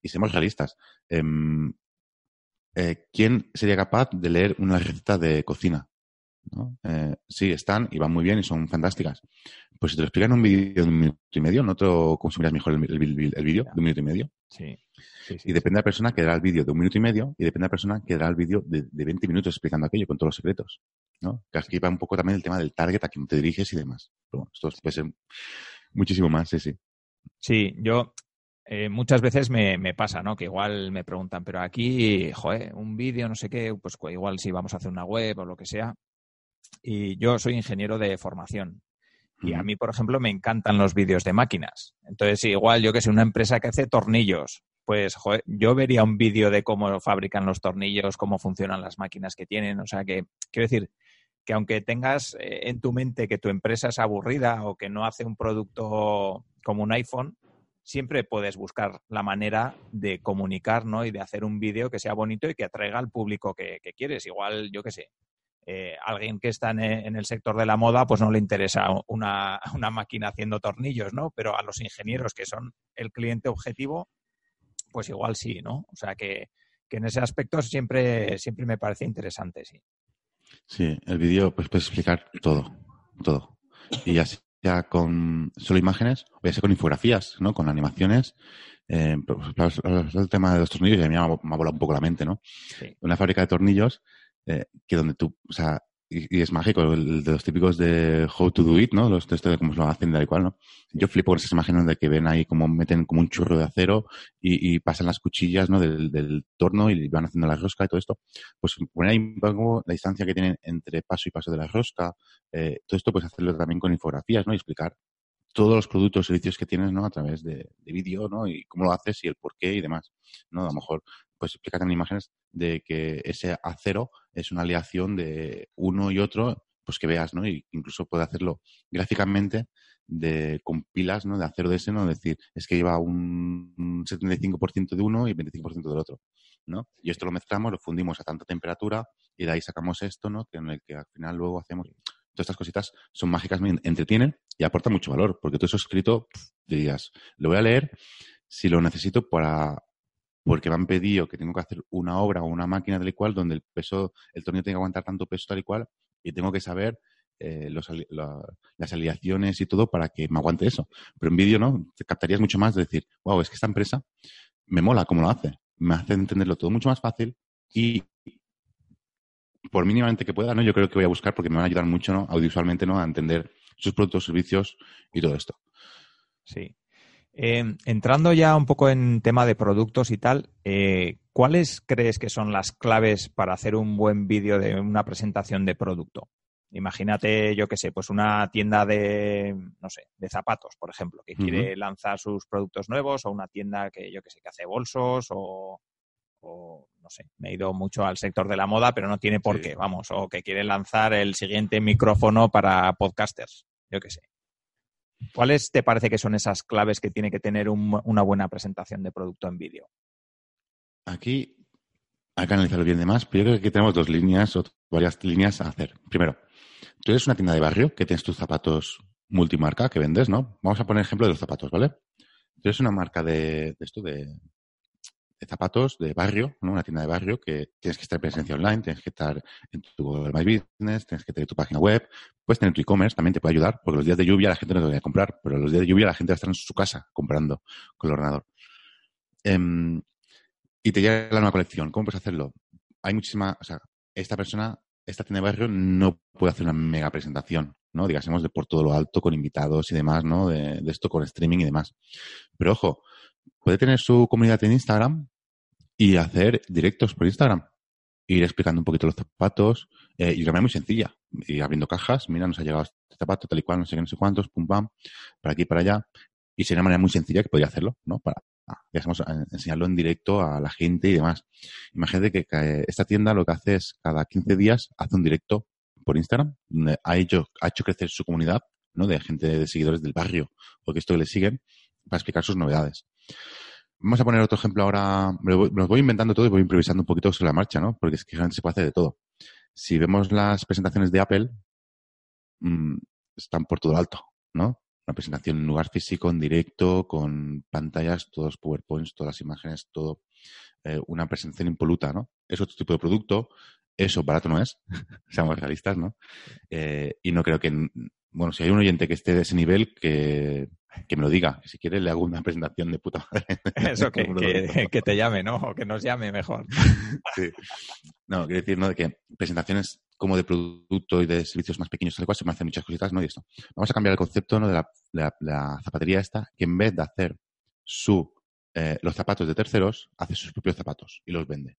y seamos realistas. Em, eh, ¿Quién sería capaz de leer una receta de cocina? ¿no? Eh, sí, están y van muy bien y son fantásticas. Pues si te lo explican en un vídeo de un minuto y medio, ¿no te lo consumirías mejor el, el- vídeo de un minuto y medio? Sí. sí, sí, Y depende de la persona que dará el vídeo de un minuto y medio y depende de la persona que dará el vídeo de, de 20 minutos explicando aquello con todos los secretos. ¿no? Que aquí va un poco también el tema del target a quien te diriges y demás. Pero bueno, esto puede ser muchísimo más, sí, sí. Sí, yo eh, muchas veces me, me pasa, ¿no? Que igual me preguntan, pero aquí, joder, un vídeo, no sé qué, pues igual si vamos a hacer una web o lo que sea. Y yo soy ingeniero de formación. Y a mí, por ejemplo, me encantan los vídeos de máquinas. Entonces, igual yo que sé, una empresa que hace tornillos, pues joder, yo vería un vídeo de cómo fabrican los tornillos, cómo funcionan las máquinas que tienen. O sea que, quiero decir, que aunque tengas eh, en tu mente que tu empresa es aburrida o que no hace un producto como un iPhone, siempre puedes buscar la manera de comunicar ¿no? y de hacer un vídeo que sea bonito y que atraiga al público que, quieres. Igual, yo qué sé, eh, alguien que está en, en el sector de la moda, pues no le interesa una, *laughs* una máquina haciendo tornillos, ¿no? Pero a los ingenieros que son el cliente objetivo, pues igual sí, ¿no? O sea que, que en ese aspecto siempre, siempre me parece interesante, sí. Sí, el vídeo pues puedes explicar todo, todo. Y ya con solo imágenes, o ya sea con infografías, ¿no? Con animaciones. Eh, pues, del tema de los tornillos, ya me ha, me ha volado un poco la mente, ¿no? Sí. Una fábrica de tornillos eh, que donde tú, o sea, y, es mágico, el de los típicos de how to do it, ¿no? Los esto de cómo lo hacen, tal y cual, ¿no? Yo flipo con esas imágenes de que ven ahí como meten como un churro de acero y, y pasan las cuchillas, ¿no? Del, del torno y van haciendo la rosca y todo esto. Pues poner ahí un poco la distancia que tienen entre paso y paso de la rosca. eh, todo esto pues hacerlo también con infografías, ¿no? Y explicar todos los productos o servicios que tienes, ¿no? A través de, de vídeo, ¿no? Y cómo lo haces y el por qué y demás, ¿no? A lo mejor, pues explicar en imágenes de que ese acero es una aleación de uno y otro, pues que veas, ¿no? Y incluso puede hacerlo gráficamente de, con pilas, ¿no? De acero de ese, ¿no? Decir, es que lleva un 75% de uno y 25% del otro, ¿no? Y esto lo mezclamos, lo fundimos a tanta temperatura y de ahí sacamos esto, ¿no? Que en el que al final luego hacemos... Todas estas cositas son mágicas, me entretienen y aportan mucho valor, porque todo eso escrito, dirías, lo voy a leer si lo necesito para porque me han pedido que tengo que hacer una obra o una máquina tal y cual donde el peso, el tornillo tiene que aguantar tanto peso tal y cual y tengo que saber eh, los las aliaciones y todo para que me aguante eso. Pero en vídeo no, te captarías mucho más de decir, wow, es que esta empresa me mola cómo lo hace, me hace entenderlo todo mucho más fácil y por mínimamente que pueda, ¿no? Yo creo que voy a buscar porque me van a ayudar mucho, ¿no? Audiovisualmente, ¿no? A entender sus productos, servicios y todo esto. Sí. Eh, entrando ya un poco en tema de productos y tal, eh, ¿cuáles crees que son las claves para hacer un buen vídeo de una presentación de producto? Imagínate, yo qué sé, pues una tienda de, no sé, de zapatos, por ejemplo, que quiere lanzar sus productos nuevos, o una tienda que, yo qué sé, que hace bolsos, o, o, no sé, me he ido mucho al sector de la moda, pero no tiene por Sí. qué, vamos, o que quiere lanzar el siguiente micrófono para podcasters, yo qué sé. ¿Cuáles te parece que son esas claves que tiene que tener un- una buena presentación de producto en vídeo? Aquí hay que analizarlo bien de más, pero yo creo que aquí tenemos dos líneas o varias líneas a hacer. Primero, tú eres una tienda de barrio que tienes tus zapatos multimarca que vendes, ¿no? Vamos a poner ejemplo de los zapatos, ¿vale? Tienes una marca de esto, de, de zapatos de barrio, ¿no? una tienda de barrio que tienes que estar en presencia online, tienes que estar en tu Google My Business, tienes que tener tu página web, puedes tener tu e-commerce, también te puede ayudar, porque los días de lluvia la gente no te va a comprar, pero los días de lluvia la gente va a estar en su casa comprando con el ordenador. Em, y te llega la nueva colección. ¿Cómo puedes hacerlo? Hay muchísima, o sea, esta persona, esta tienda de barrio no puede hacer una mega presentación, ¿no? Digásemos de por todo lo alto, con invitados y demás, ¿no? De, de esto con streaming y demás. Pero ojo, puede tener su comunidad en Instagram y hacer directos por Instagram. Ir explicando un poquito los zapatos eh, y de manera muy sencilla. Y abriendo cajas, mira, nos ha llegado este zapato, tal y cual, no sé qué, no sé cuántos, pum, pam, para aquí, para allá. Y sería una manera muy sencilla que podría hacerlo, ¿no? Para, digamos, enseñarlo en directo a la gente y demás. Imagínate que, que esta tienda lo que hace es cada 15 días hace un directo por Instagram, donde ha hecho, ha hecho crecer su comunidad, ¿no? De gente, de seguidores del barrio, o que esto que le siguen, para explicar sus novedades. Vamos a poner otro ejemplo ahora. Me los voy inventando todo y voy improvisando un poquito sobre la marcha, ¿no? Porque es que se puede hacer de todo. Si vemos las presentaciones de Apple, mmm, están por todo alto, ¿no? Una presentación en lugar físico, en directo, con pantallas, todos PowerPoints, todas las imágenes, todo. Eh, una presentación impoluta, ¿no? Es otro tipo de producto. Eso barato no es, *laughs* seamos realistas, ¿no? Eh, y no creo que, bueno, si hay un oyente que esté de ese nivel, que, que me lo diga. Si quiere, le hago una presentación de puta madre. *laughs* Eso, *laughs* que, que, *laughs* que, te llame, ¿no? O que nos llame mejor. Sí. No, quiero decir, ¿no? De que presentaciones como de producto y de servicios más pequeños, tal cual, se me hacen muchas cositas, ¿no? Y esto. Vamos a cambiar el concepto, ¿no? De la, de la, de la zapatería esta, que en vez de hacer su, eh, los zapatos de terceros, hace sus propios zapatos y los vende.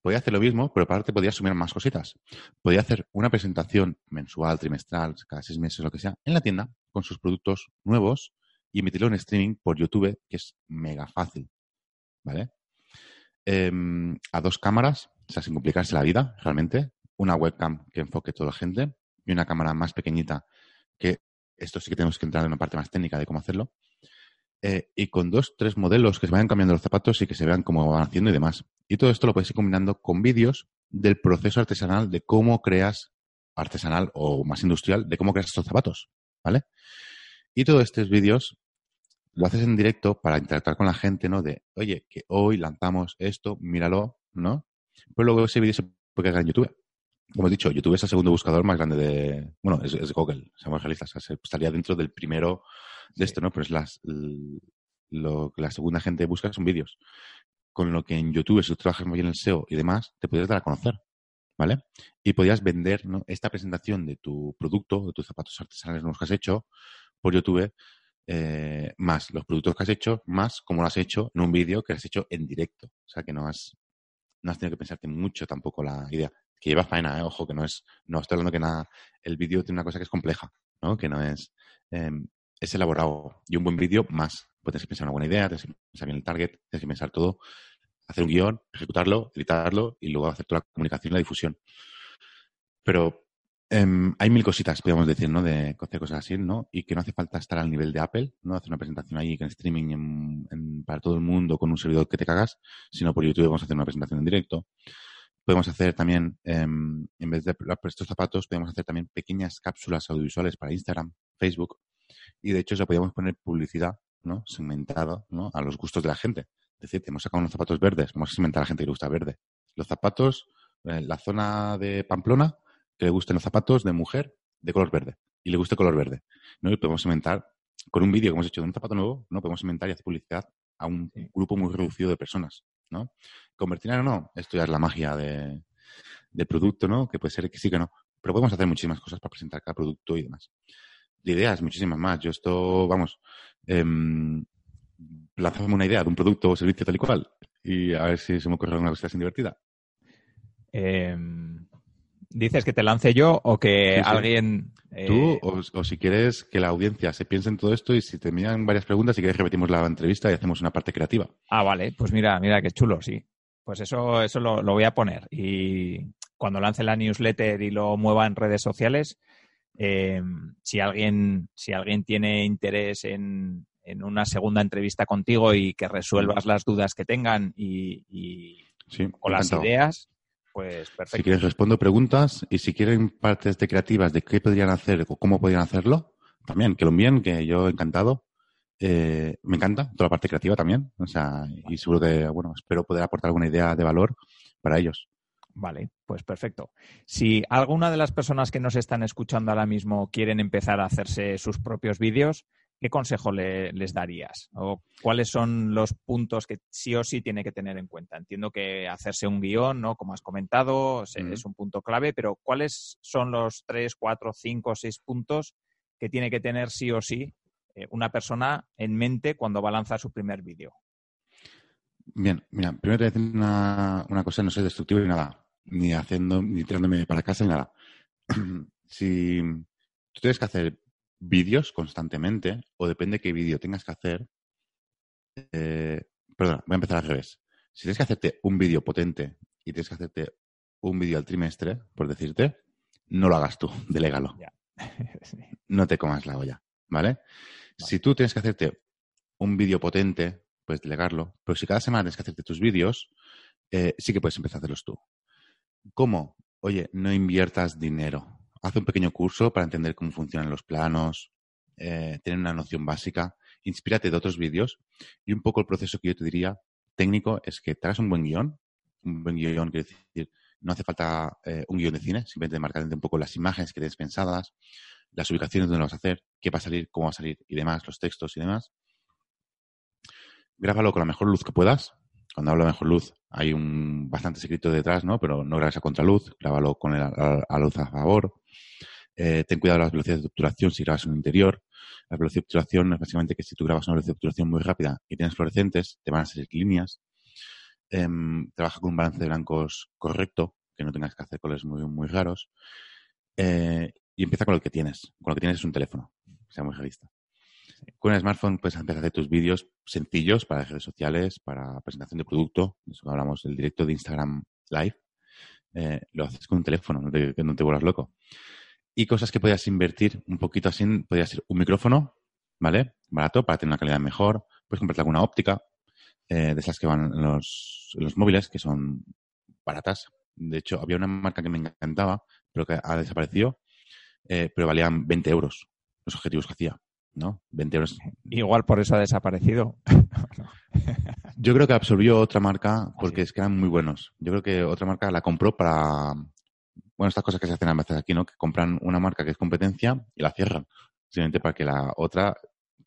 Podía hacer lo mismo, pero aparte podía asumir más cositas. Podía hacer una presentación mensual, trimestral, cada seis meses, lo que sea, en la tienda, con sus productos nuevos y emitirlo en streaming por YouTube, que es mega fácil. ¿Vale? Eh, a dos cámaras, o sea, sin complicarse la vida, realmente. Una webcam que enfoque toda la gente y una cámara más pequeñita, que esto sí que tenemos que entrar en una parte más técnica de cómo hacerlo. Eh, y con dos, tres modelos que se vayan cambiando los zapatos y que se vean cómo van haciendo y demás. Y todo esto lo puedes ir combinando con vídeos del proceso artesanal de cómo creas artesanal o más industrial de cómo creas estos zapatos, ¿vale? Y todos estos vídeos lo haces en directo para interactuar con la gente, ¿no? De, oye, que hoy lanzamos esto, míralo, ¿no? Pues luego ese vídeo se puede cargar en YouTube. Como he dicho, YouTube es el segundo buscador más grande de... Bueno, es, es Google, seamos realistas. O sea, estaría dentro del primero de esto, ¿no? Pero es las, lo que la segunda gente busca son vídeos. Con lo que en YouTube, si tú trabajas muy bien el SEO y demás, te podrías dar a conocer. ¿Vale? Y podías vender ¿no? esta presentación de tu producto, de tus zapatos artesanales nuevos que has hecho por YouTube, eh, más los productos que has hecho, más como lo has hecho en un vídeo que has hecho en directo. O sea que no has, no has tenido que pensarte mucho tampoco la idea. Que lleva faena, ¿eh? ojo, que no es, no estoy hablando que nada, el vídeo tiene una cosa que es compleja, ¿no? Que no es, eh, es elaborado. Y un buen vídeo más. Puedes pensar una buena idea, tienes que pensar bien el target, tienes que pensar todo, hacer un guion, ejecutarlo, editarlo y luego hacer toda la comunicación y la difusión. Pero eh, hay mil cositas, podríamos decir, ¿no? De hacer cosas así, ¿no? Y que no hace falta estar al nivel de Apple, ¿no? Hacer una presentación ahí en streaming para todo el mundo con un servidor que te cagas, sino por YouTube vamos a hacer una presentación en directo. Podemos hacer también, eh, en vez de estos zapatos, podemos hacer también pequeñas cápsulas audiovisuales para Instagram, Facebook, y de hecho ya podríamos poner publicidad, ¿no? Segmentada, ¿no? A los gustos de la gente. Es decir, hemos sacado unos zapatos verdes, vamos a segmentar a la gente que le gusta verde. Los zapatos, eh, la zona de Pamplona, que le gusten los zapatos de mujer de color verde y le guste color verde. ¿no? Y podemos inventar, con un vídeo que hemos hecho de un zapato nuevo, no podemos inventar y hacer publicidad a un sí. grupo muy reducido de personas. ¿no? Convertir o no, esto ya es la magia de, del producto, ¿no? Que puede ser que sí que no. Pero podemos hacer muchísimas cosas para presentar cada producto y demás. De ideas, muchísimas más. Yo esto, vamos, eh, lanzamos una idea de un producto o servicio tal y cual y a ver si se me ocurre alguna cosa así divertida. Eh, ¿Dices que te lance yo o que sí, sí. alguien... Eh... Tú, o, o, si quieres que la audiencia se piense en todo esto y si te miran varias preguntas, si quieres repetimos la entrevista y hacemos una parte creativa. Ah, vale. Pues mira, mira qué chulo, sí. Pues eso, eso lo, lo voy a poner. Y cuando lance la newsletter y lo mueva en redes sociales, eh, si, alguien, si alguien tiene interés en, en, una segunda entrevista contigo y que resuelvas las dudas que tengan y, y sí, con las ideas, pues perfecto. Si quieres respondo preguntas y si quieren partes de creativas de qué podrían hacer o cómo podrían hacerlo, también, que lo envíen, que yo encantado. Eh, me encanta toda la parte creativa también. O sea, y seguro que, bueno, espero poder aportar alguna idea de valor para ellos. Vale, pues perfecto. Si alguna de las personas que nos están escuchando ahora mismo quieren empezar a hacerse sus propios vídeos, ¿qué consejo les darías? ¿O cuáles son los puntos que sí o sí tiene que tener en cuenta? Entiendo que hacerse un guion, ¿no? Como has comentado, es un punto clave, pero ¿cuáles son los tres, cuatro, cinco, seis puntos que tiene que tener sí o sí eh, una persona en mente cuando va a lanzar su primer vídeo? Bien, mira, primero te voy a decir una, una cosa, no soy destructivo ni nada, ni haciendo, ni tirándome para casa ni nada. *clears throat* si tú tienes que hacer vídeos constantemente, o depende qué vídeo tengas que hacer, eh, perdona, voy a empezar al revés. Si tienes que hacerte un vídeo potente y tienes que hacerte un vídeo al trimestre, por decirte, no lo hagas tú, *laughs* delégalo. *laughs* no te comas la olla, ¿vale? Si tú tienes que hacerte un vídeo potente, puedes delegarlo, pero si cada semana tienes que hacerte tus vídeos, eh, sí que puedes empezar a hacerlos tú. ¿Cómo? Oye, no inviertas dinero. Haz un pequeño curso para entender cómo funcionan los planos, eh, tener una noción básica, inspírate de otros vídeos y un poco el proceso que yo te diría técnico es que traes un buen guion. Un buen guion quiere decir, no hace falta eh, un guion de cine, simplemente marcar un poco las imágenes que tienes pensadas, las ubicaciones donde vas a hacer, qué va a salir, cómo va a salir y demás, los textos y demás. Grábalo con la mejor luz que puedas. Cuando hablo de mejor luz, hay un bastante secreto detrás, ¿no? Pero no grabes a contraluz, grábalo con el, a, luz a favor. Eh, ten cuidado de las velocidades de obturación si grabas en un interior. La velocidad de obturación es básicamente que si tú grabas una velocidad de obturación muy rápida y tienes fluorescentes, te van a salir líneas. Em, trabaja con un balance de blancos correcto, que no tengas que hacer colores muy, muy raros. Eh, y empieza con lo que tienes. Con lo que tienes es un teléfono. Sea muy realista. Con el smartphone puedes empezar a hacer tus vídeos sencillos para redes sociales, para presentación de producto. Eso hablamos del directo de Instagram Live. Eh, lo haces con un teléfono, no te, no te vuelvas loco. Y cosas que podías invertir un poquito así, podría ser un micrófono, ¿vale? Barato, para tener una calidad mejor. Puedes comprarte alguna óptica, eh, de esas que van en los, los móviles, que son baratas. De hecho, había una marca que me encantaba, pero que ha desaparecido, eh, pero valían 20 euros los objetivos que hacía. ¿No? 20 euros. Igual por eso ha desaparecido. *laughs* Yo creo que absorbió otra marca porque es que eran muy buenos. Yo creo que otra marca la compró para, bueno, estas cosas que se hacen a veces aquí, ¿no? Que compran una marca que es competencia y la cierran, simplemente para que la otra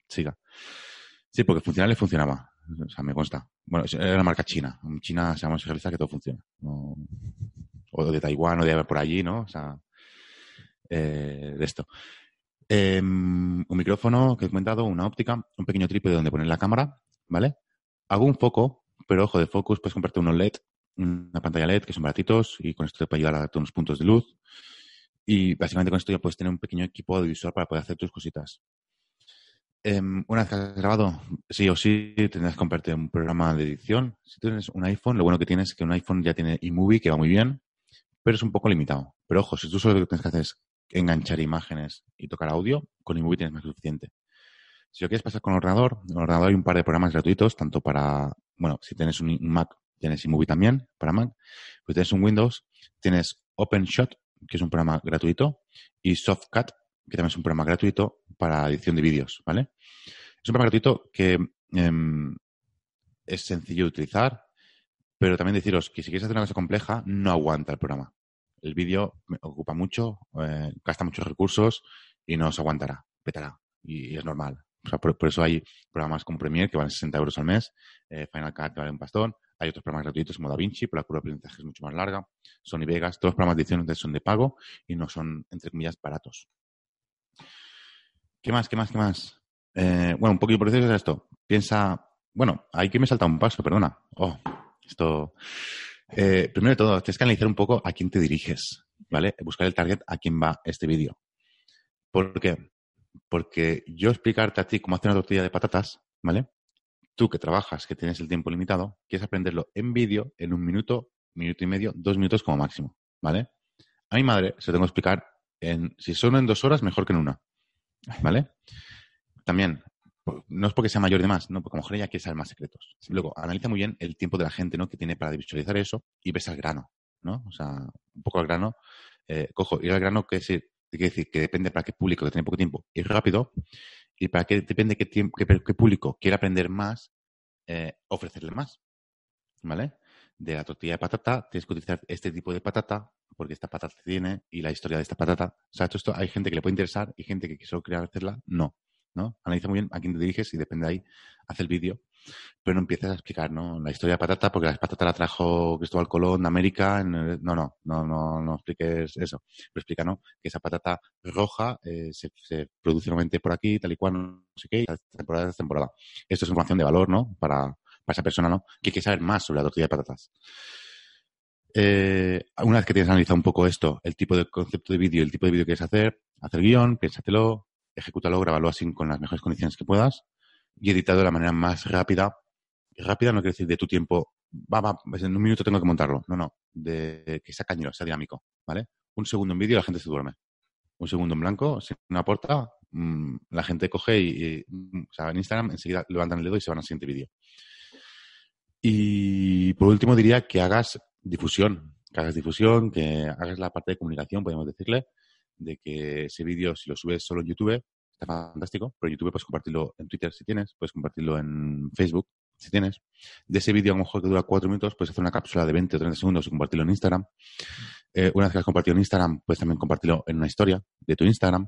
siga. Sí, porque funcionar le funcionaba. O sea, me consta. Bueno, era una marca china. En China se llama que todo funciona. O de Taiwán o de por allí, ¿no? O sea, eh, de esto. Em, un micrófono que he comentado, una óptica, un pequeño trípode donde poner la cámara, ¿vale? Hago un foco, pero ojo de focus, puedes comprarte unos LED, una pantalla LED que son baratitos y con esto te puede ayudar a darte unos puntos de luz. Y básicamente con esto ya puedes tener un pequeño equipo audiovisual para poder hacer tus cositas. Em, una vez que has grabado, sí o sí tendrás que comprarte un programa de edición. Si tienes un iPhone, lo bueno que tienes es que un iPhone ya tiene eMovie, que va muy bien, pero es un poco limitado. Pero ojo, si tú solo lo que tienes que hacer es enganchar imágenes y tocar audio, con iMovie tienes más que suficiente. Si lo quieres pasar con el ordenador, en el ordenador hay un par de programas gratuitos, tanto para, bueno, si tienes un Mac, tienes iMovie también para Mac. Pues tienes un Windows, tienes OpenShot, que es un programa gratuito, y SoftCut, que también es un programa gratuito para edición de vídeos, ¿vale? Es un programa gratuito que em, es sencillo de utilizar, pero también deciros que si quieres hacer una cosa compleja, no aguanta el programa el vídeo ocupa mucho, eh, gasta muchos recursos y no se aguantará, petará. Y, es normal. por, eso hay programas como Premiere que valen 60 euros al mes, eh, Final Cut que vale un pastón, hay otros programas gratuitos como DaVinci, pero la curva de aprendizaje es mucho más larga, Sony Vegas, todos los programas de edición son de pago y no son, entre comillas, baratos. ¿Qué más? ¿Qué más? ¿Qué más? Eh, bueno, un poquito por decir esto. Piensa, bueno, hay que me salta un paso, perdona. Oh, esto eh, primero de todo, tienes que analizar un poco a quién te diriges, ¿vale? Buscar el target a quién va este vídeo. ¿Por qué? Porque yo explicarte a ti cómo hacer una tortilla de patatas, ¿vale? Tú que trabajas, que tienes el tiempo limitado, quieres aprenderlo en vídeo en un minuto, minuto y medio, dos minutos como máximo, ¿vale? A mi madre se lo tengo que explicar en, si son en dos horas, mejor que en una, ¿vale? También, no es porque sea mayor de más, no, porque a lo mejor ella quiere saber más secretos. Luego, analiza muy bien el tiempo de la gente, ¿no? Que tiene para visualizar eso y ves al grano, ¿no? O sea, un poco al grano. Eh, cojo, ir al grano, que decir, Quiere decir que depende para qué público que tiene poco tiempo y rápido, y para qué depende qué, tiempo, qué, público quiere aprender más, eh, ofrecerle más. ¿Vale? De la tortilla de patata, tienes que utilizar este tipo de patata, porque esta patata tiene, y la historia de esta patata. O sea, esto hay gente que le puede interesar y gente que solo quiere hacerla, no. Analiza muy bien a quién te diriges y depende de ahí, hace el vídeo. Pero no empieces a explicar, ¿no? La historia de patata, porque la patata la trajo Cristóbal Colón de América. no, no, no, no, no expliques eso. Pero explica, ¿no? Que esa patata roja eh, se, produce nuevamente por aquí, tal y cual, no sé qué, temporada es temporada. Esto es información de valor, ¿no? Para, para esa persona, ¿no? Que quiere saber más sobre la tortilla de patatas. Eh, una vez que tienes analizado un poco esto, el tipo de concepto de vídeo, el tipo de vídeo que quieres hacer, hacer guion, piénsatelo, ejecútalo, grábalo así con las mejores condiciones que puedas y editado de la manera más rápida. rápida no quiere decir de tu tiempo, va, va, pues en un minuto tengo que montarlo. No, no, de que sea cañero, sea dinámico, ¿vale? Un segundo en vídeo la gente se duerme. Un segundo en blanco, sin una porta, mm, la gente coge y, mm, o sea, en Instagram enseguida levantan el dedo y se van al siguiente vídeo. Y por último diría que hagas difusión, que hagas difusión, que hagas la parte de comunicación, podemos decirle, de que ese vídeo, si lo subes solo en YouTube, está fantástico, pero en YouTube puedes compartirlo en Twitter si tienes, puedes compartirlo en Facebook si tienes. De ese vídeo, a lo mejor que dura cuatro minutos, puedes hacer una cápsula de 20 o 30 segundos y compartirlo en Instagram. Eh, una vez que has compartido en Instagram, puedes también compartirlo en una historia de tu Instagram.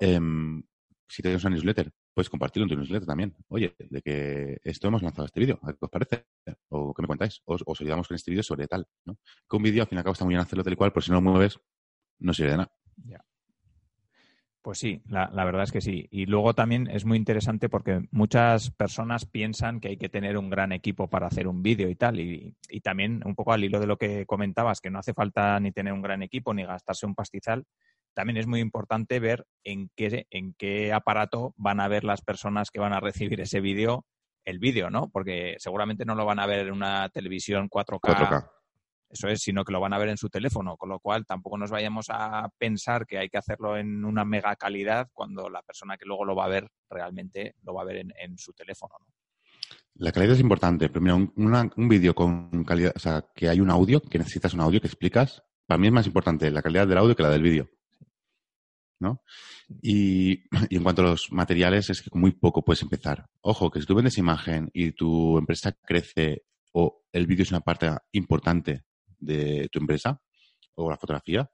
Em, si tienes una newsletter, puedes compartirlo en tu newsletter también. Oye, de que esto hemos lanzado este vídeo, ¿qué os parece? ¿O qué me contáis? Os, os ayudamos con este vídeo sobre tal, ¿no? Que un vídeo, al fin y al cabo, está muy bien hacerlo tal y cual, pero si no lo mueves, no sirve de nada. Pues sí, la, verdad es que sí. Y luego también es muy interesante porque muchas personas piensan que hay que tener un gran equipo para hacer un vídeo y tal. Y, también un poco al hilo de lo que comentabas, que no hace falta ni tener un gran equipo ni gastarse un pastizal. También es muy importante ver en qué, en qué aparato van a ver las personas que van a recibir ese vídeo, el vídeo, ¿no? Porque seguramente no lo van a ver en una televisión 4K. 4K eso es, sino que lo van a ver en su teléfono, con lo cual tampoco nos vayamos a pensar que hay que hacerlo en una mega calidad cuando la persona que luego lo va a ver realmente lo va a ver en, su teléfono. La calidad es importante. Primero, un, un vídeo con calidad, o sea, que hay un audio, que necesitas un audio que explicas, para mí es más importante la calidad del audio que la del vídeo. ¿no? Y, y, en cuanto a los materiales, es que con muy poco puedes empezar. Ojo, que si tú vendes imagen y tu empresa crece o el vídeo es una parte importante de tu empresa o la fotografía,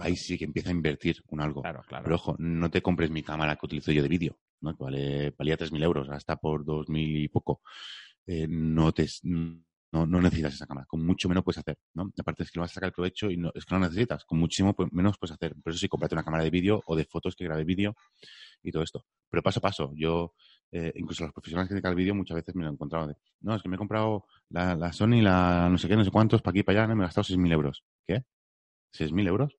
ahí sí que empieza a invertir un algo. Claro, claro. Pero ojo, no te compres mi cámara que utilizo yo de vídeo, ¿no? que vale, valía 3.000 euros, hasta por 2.000 y poco. Eh, no te... No, no, necesitas esa cámara, con mucho menos puedes hacer, ¿no? Aparte es que lo vas a sacar el provecho y no, es que no necesitas, con muchísimo pues, menos puedes hacer. Por eso sí, cómprate una cámara de vídeo o de fotos que grabe vídeo y todo esto. Pero paso a paso, yo, eh, incluso los profesionales que dedican al vídeo muchas veces me lo he encontrado no, es que me he comprado la, la Sony, la no sé qué, no sé cuántos, para aquí para allá, me he gastado 6.000 euros. ¿Qué? ¿6.000 euros?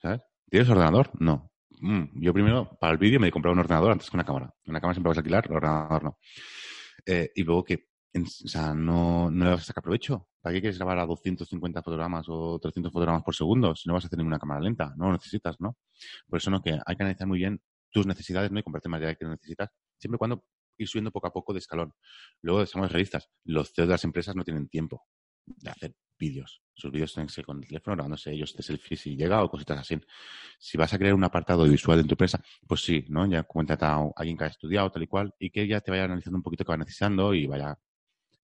¿Sabes? ¿Tienes ordenador? No. Mm, yo primero, para el vídeo, me he comprado un ordenador antes que una cámara. Una cámara siempre vas a alquilar, el ordenador no. Eh, y luego que, o sea, no, no le vas a sacar provecho. ¿Para qué quieres grabar a 250 fotogramas o 300 fotogramas por segundo si no vas a hacer ninguna cámara lenta? No lo necesitas, ¿no? Por eso no, que hay que analizar muy bien tus necesidades ¿no? y comprarte material que necesitas, siempre y cuando ir subiendo poco a poco de escalón. Luego, somos realistas, los CEOs de las empresas no tienen tiempo de hacer vídeos. Sus vídeos tienen que ser con el teléfono grabándose ellos de selfie si llega o cositas así. Si vas a crear un apartado visual en tu empresa, pues sí, ¿no? Ya cuenta a alguien que ha estudiado tal y cual y que ya te vaya analizando un poquito que va necesitando y vaya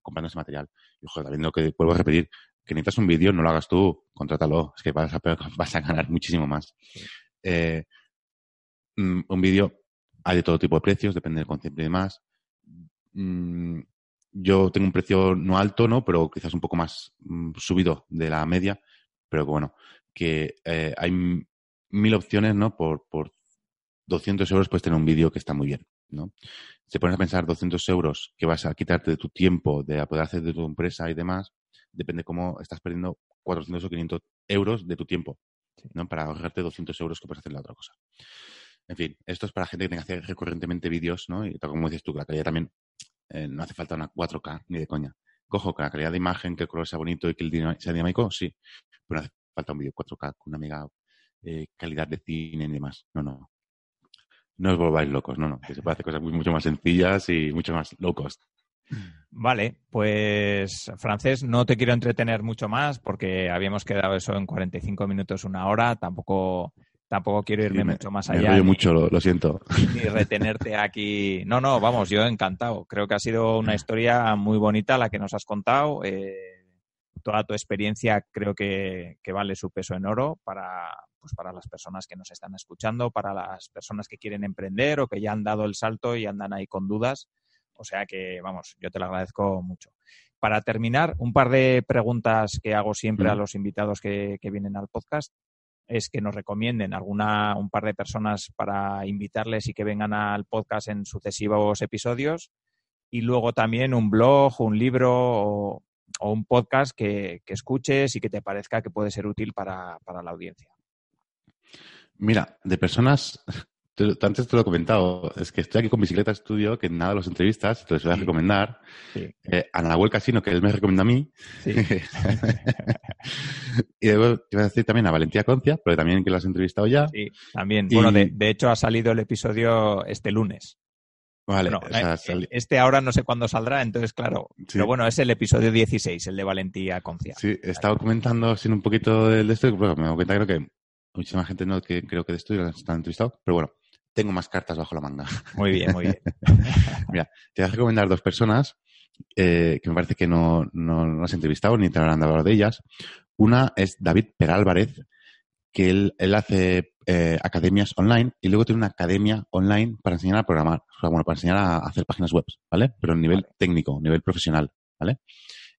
comprando ese material. Y ojo, también lo que vuelvo a repetir, que necesitas un vídeo, no lo hagas tú, contrátalo. Es que vas a, *laughs* vas a ganar muchísimo más. Eh, Mm, un vídeo hay de todo tipo de precios, depende del concepto y demás. Mm, yo tengo un precio no alto, ¿no? Pero quizás un poco más mm, subido de la media. Pero bueno, que eh, hay mil opciones, ¿no? Por, por 200 euros puedes tener un vídeo que está muy bien, ¿no? Si pones a pensar 200 euros que vas a quitarte de tu tiempo, de poder hacer de tu empresa y demás, depende cómo estás perdiendo 400 o 500 euros de tu tiempo, ¿no? Para ahorrarte 200 euros que puedes hacer la otra cosa. En fin, esto es para gente que tenga que hacer recurrentemente vídeos, ¿no? Y como dices tú, la calidad también eh, no hace falta una 4K ni de coña. Cojo que la calidad de imagen, que el color sea bonito y que el sea dinámico, sí, pero no hace falta un vídeo 4K con una mega eh, calidad de cine y demás. No, no. No os volváis locos, no, no. Que se puede hacer cosas mucho más sencillas y mucho más low cost. Vale, pues francés, no te quiero entretener mucho más porque habíamos quedado eso en 45 minutos, una hora. Tampoco tampoco quiero irme mucho más me allá. rollo mucho, lo, lo siento. *laughs* Ni retenerte aquí. No, no, vamos, yo encantado. Creo que ha sido una historia muy bonita la que nos has contado. Eh, toda tu experiencia creo que, que vale su peso en oro para, pues para las personas que nos están escuchando, para las personas que quieren emprender o que ya han dado el salto y andan ahí con dudas. O sea que, vamos, yo te lo agradezco mucho. Para terminar, un par de preguntas que hago siempre a Mm. los invitados que, que vienen al podcast es que nos recomienden alguna, un par de personas para invitarles y que vengan al podcast en sucesivos episodios. Y luego también un blog, un libro o, o un podcast que, que escuches y que te parezca que puede ser útil para, para la audiencia. Mira, de personas, te- te- antes te lo he comentado, es que estoy aquí con Bicicleta Estudio, que nada los entrevistas, te los voy a Sí. recomendar. Sí. Eh, Ana Nahuel Casino, que él me recomienda a mí. Sí. *laughs* y luego te voy a decir también a Valentía Concia, pero también que lo has entrevistado ya. Sí, también. Y- Bueno, de, de hecho ha salido el episodio este lunes. Vale, Bueno, o sea, eh, sali- este ahora no sé cuándo saldrá, entonces claro. Pero bueno, es el episodio 16, el de Valentía Concia. Sí, he estado comentando sin un poquito de, de esto, bueno, me doy cuenta creo que muchísima gente no que creo que de ya lo están entrevistado, pero bueno, tengo más cartas bajo la manga. Muy bien, muy bien. *laughs* Te voy a recomendar dos personas eh, que me parece que no, no, no has entrevistado ni te habrán hablado de ellas. Una es David Perálvarez, que él, él hace eh, academias online y luego tiene una academia online para enseñar a programar, o sea, bueno, para enseñar a hacer páginas web, ¿vale? Pero a nivel Vale. técnico, a nivel profesional, ¿vale?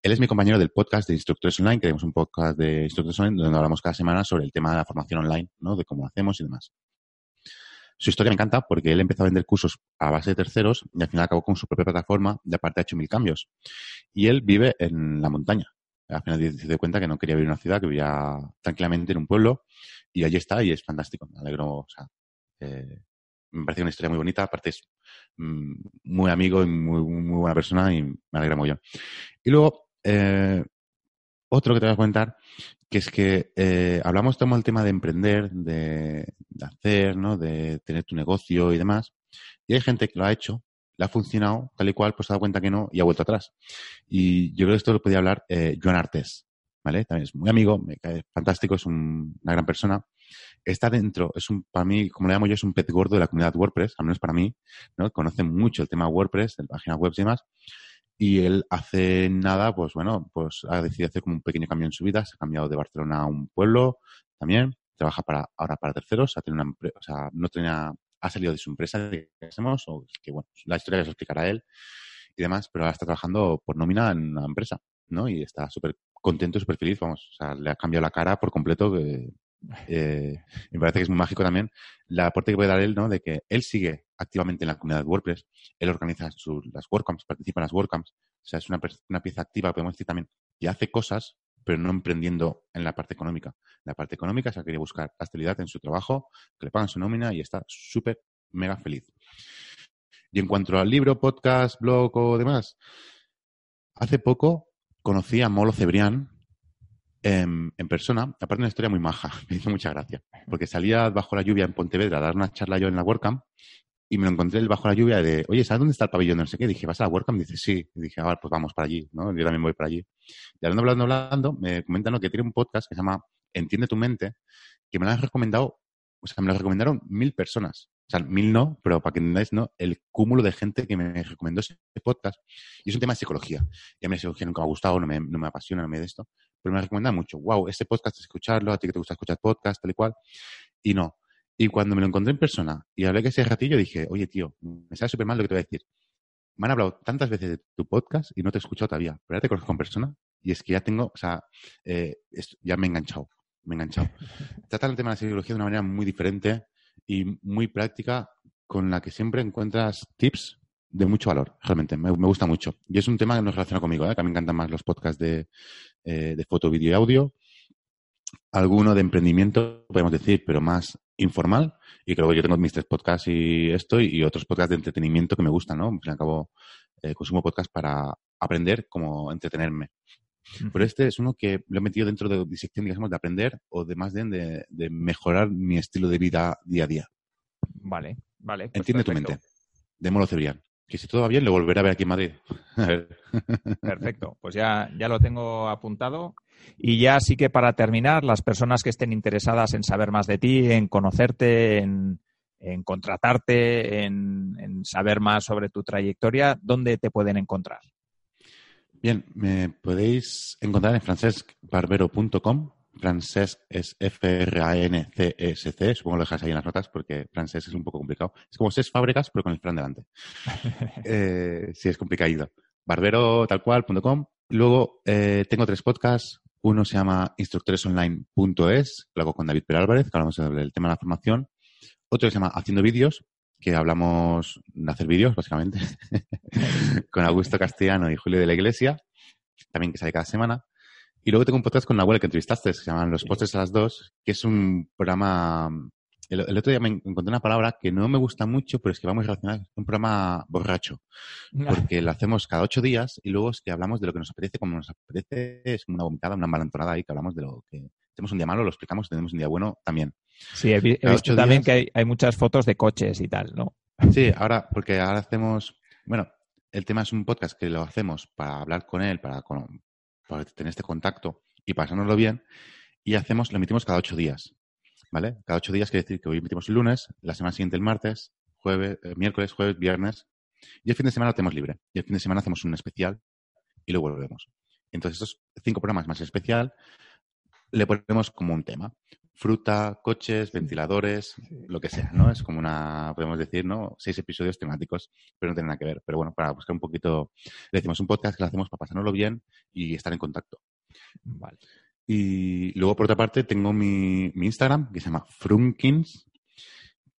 Él es mi compañero del podcast de Instructores Online, que tenemos un podcast de Instructores Online donde hablamos cada semana sobre el tema de la formación online, ¿no? De cómo lo hacemos y demás. Su historia me encanta porque él empezó a vender cursos a base de terceros y al final acabó con su propia plataforma y aparte ha hecho mil cambios. Y él vive en la montaña. Al final se dio cuenta que no quería vivir en una ciudad, que vivía tranquilamente en un pueblo y allí está y es fantástico. Me alegro, o sea, eh, me parece una historia muy bonita. Aparte es mm, muy amigo y muy, muy buena persona y me alegra muy Y luego, eh, otro que te voy a comentar, que es que eh, hablamos todo el tema de emprender, de, de hacer, ¿no? De tener tu negocio y demás. Y hay gente que lo ha hecho, le ha funcionado tal y cual, pues se ha dado cuenta que no y ha vuelto atrás. Y yo creo que esto lo podía hablar eh, Joan Artes, ¿vale? También es muy amigo, me cae fantástico, es un- una gran persona. Está dentro, es un, para mí, como le llamo yo, es un pez gordo de la comunidad WordPress, al menos para mí, ¿no? Conoce mucho el tema WordPress, de páginas web y demás. Y él hace nada, pues bueno, pues ha decidido hacer como un pequeño cambio en su vida. Se ha cambiado de Barcelona a un pueblo también. Trabaja para, ahora para terceros. Ha tenido una o sea, no tenía, ha salido de su empresa, digamos, o que bueno, la historia que se explicará él y demás, pero ahora está trabajando por nómina en una empresa, ¿no? Y está súper contento, súper feliz, vamos, o sea, le ha cambiado la cara por completo, eh, me parece que es muy mágico también la aporte que puede dar él, ¿no? De que él sigue activamente en la comunidad de WordPress, él organiza sus, las WordCamps, participa en las WordCamps, o sea, es una, una pieza activa, podemos decir también, y hace cosas, pero no emprendiendo en la parte económica. La parte económica se ha querido buscar estabilidad en su trabajo, que le pagan su nómina y está súper, mega feliz. Y en cuanto al libro, podcast, blog o demás, hace poco conocí a Molo Cebrián en, en persona, aparte una historia muy maja, *laughs* me hizo mucha gracia, porque salía bajo la lluvia en Pontevedra a dar una charla yo en la WordCamp y me lo encontré bajo la lluvia de, oye, ¿sabes dónde está el pabellón? No sé qué. Dije, ¿vas a la WordCamp? Dice, sí. Y dije, ahora pues vamos para allí, ¿no? Yo también voy para allí. Y hablando, hablando, hablando, me comentan que tiene un podcast que se llama Entiende tu mente, que me lo han recomendado, o sea, me lo recomendaron mil personas. O sea, mil no, pero para que entendáis, ¿no? El cúmulo de gente que me recomendó ese podcast. Y es un tema de psicología. Y a mí la psicología nunca me ha gustado, no me, no me apasiona, no me de esto. Pero me recomiendan mucho. Wow, ese podcast, escucharlo, a ti que te gusta escuchar podcast, tal y cual. Y no. Y cuando me lo encontré en persona y hablé que ese ratillo, dije, oye, tío, me sale súper mal lo que te voy a decir. Me han hablado tantas veces de tu podcast y no te he escuchado todavía, pero ya te conozco en persona y es que ya tengo, o sea, eh, ya me he enganchado, me he enganchado. *laughs* Trata el tema de la psicología de una manera muy diferente y muy práctica con la que siempre encuentras tips de mucho valor, realmente, me, me gusta mucho. Y es un tema que no relaciona conmigo, ¿eh? que a mí me encantan más los podcasts de, eh, de foto, vídeo y audio, alguno de emprendimiento, podemos decir, pero más informal. Y creo que yo tengo mis tres podcasts y esto, y otros podcasts de entretenimiento que me gustan, ¿no? Al fin y al cabo, eh, consumo podcast para aprender como entretenerme. Pero este es uno que lo he metido dentro de disección, digamos, de aprender o de más bien de, de mejorar mi estilo de vida día a día. Vale, vale. pues Entiende tu mente. De Molo Cebrián, que si todo va bien lo volveré a ver aquí en Madrid. *laughs* Perfecto, pues ya, ya lo tengo apuntado. Y ya sí que para terminar, las personas que estén interesadas en saber más de ti, en conocerte, en, contratarte, en, saber más sobre tu trayectoria, ¿dónde te pueden encontrar? Bien, me podéis encontrar en francesbarbero.com. Francesc es F-R-A-N-C-E-S-C. Supongo que lo dejas ahí en las notas porque francés es un poco complicado. Es como seis fábricas, pero con el Fran delante. *laughs* eh, sí, es complicado. Barbero tal cual.com. Luego eh, tengo tres podcasts. Uno se llama instructoresonline.es, lo hago con David Perálvarez, que hablamos del tema de la formación. Otro se llama Haciendo Vídeos, que hablamos de hacer vídeos, básicamente, *laughs* con Augusto Castellano y Julio de la Iglesia, también que sale cada semana. Y luego tengo un podcast con Nahuel que entrevistaste, se llaman Los Postres a las Dos, que es un programa... El, otro día me encontré una palabra que no me gusta mucho, pero es que va muy relacionada. Es un programa borracho. *laughs* Porque lo hacemos cada ocho días y luego es que hablamos de lo que nos apetece, como nos apetece. Es una vomitada, una malantonada ahí que hablamos de lo que tenemos un día malo, lo explicamos, tenemos un día bueno también. Sí, he, visto también que hay, hay, muchas fotos de coches y tal, ¿no? *laughs* Sí, ahora, porque ahora hacemos, bueno, el tema es un podcast que lo hacemos para hablar con él, para, para tener este contacto y pasárnoslo bien, y hacemos, lo emitimos cada ocho días, ¿vale? Cada ocho días quiere decir que hoy emitimos el lunes, la semana siguiente el martes, jueves, eh, miércoles, jueves, viernes, y el fin de semana lo tenemos libre. Y el fin de semana hacemos un especial y luego volvemos. Entonces, estos cinco programas más especial le ponemos como un tema. Fruta, coches, ventiladores, lo que sea, ¿no? Es como una, podemos decir, ¿no? Seis episodios temáticos, pero no tienen nada que ver. Pero bueno, para buscar un poquito, le decimos un podcast que lo hacemos para pasárnoslo bien y estar en contacto. Vale. Y luego, por otra parte, tengo mi, Instagram, que se llama Frunkins,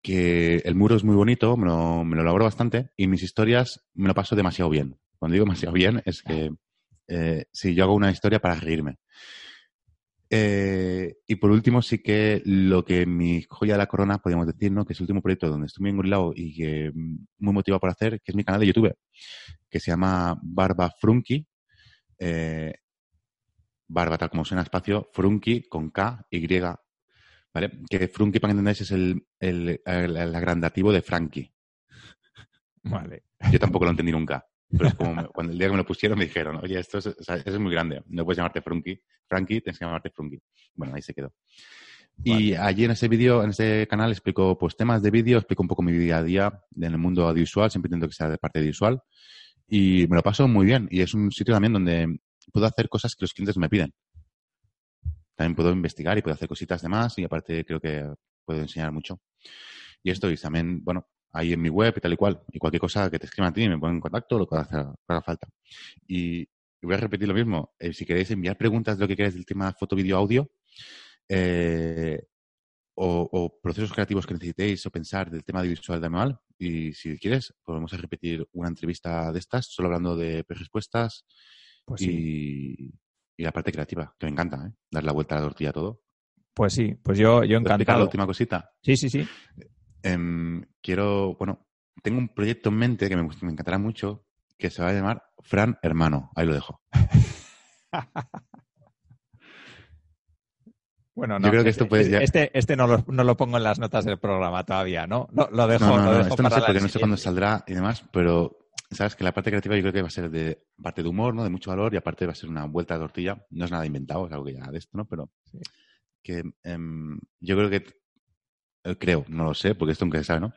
que el muro es muy bonito, me lo, me lo elaboro bastante, y mis historias me lo paso demasiado bien. Cuando digo demasiado bien, es que eh, si yo hago una historia para reírme. Eh, y por último, sí que lo que mi joya de la corona, podríamos decir, ¿no? Que es el último proyecto donde estoy muy engorilado y que mm, muy motivado por hacer, que es mi canal de YouTube, que se llama Barba Frunky. Eh, barba, tal como suena espacio, Frunky con K, Y, ¿vale? Que Frunky, para que entendáis, es el, el, el agrandativo de Frankie. Vale. Yo tampoco lo entendí nunca. Pero es como cuando el día que me lo pusieron me dijeron, oye, esto es, es muy grande, no puedes llamarte Frunky, Frankie, tienes que llamarte Frunky. Bueno, ahí se quedó. Y allí en ese vídeo, en ese canal, explico pues temas de vídeo, explico un poco mi día a día en el mundo audiovisual, siempre intento que sea de parte visual. Y me lo paso muy bien. Y es un sitio también donde puedo hacer cosas que los clientes me piden. También puedo investigar y puedo hacer cositas de más y aparte creo que puedo enseñar mucho. Y esto, y también, bueno, ahí en mi web y tal y cual. Y cualquier cosa que te escriban a ti, me pongan en contacto, lo que haga, falta. Y voy a repetir lo mismo. Eh, si queréis enviar preguntas de lo que queráis del tema foto, vídeo, audio, eh, o, procesos creativos que necesitéis o pensar del tema de visual de manual. Y si quieres, podemos repetir una entrevista de estas, solo hablando de respuestas pues y, y, la parte creativa, que me encanta, ¿eh? dar la vuelta a la tortilla a todo. Pues sí, pues yo, yo encantado. la última cosita? Sí, sí, sí. Em, quiero, bueno, tengo un proyecto en mente que me, me encantará mucho, que se va a llamar Fran Hermano. Ahí lo dejo. *laughs* Bueno, no, Yo creo que esto puede este, este no, lo, no, lo, pongo en las notas del programa todavía, ¿no? no lo dejo. No, no, esto no sé porque no sé cuándo saldrá y demás, pero sabes que la parte creativa yo creo que va a ser de parte de humor, ¿no? De mucho valor y aparte va a ser una vuelta de tortilla. No es nada inventado, es algo que ya de esto, ¿no? Pero que em, yo creo que eh, creo, no lo sé, porque esto nunca se sabe, ¿no?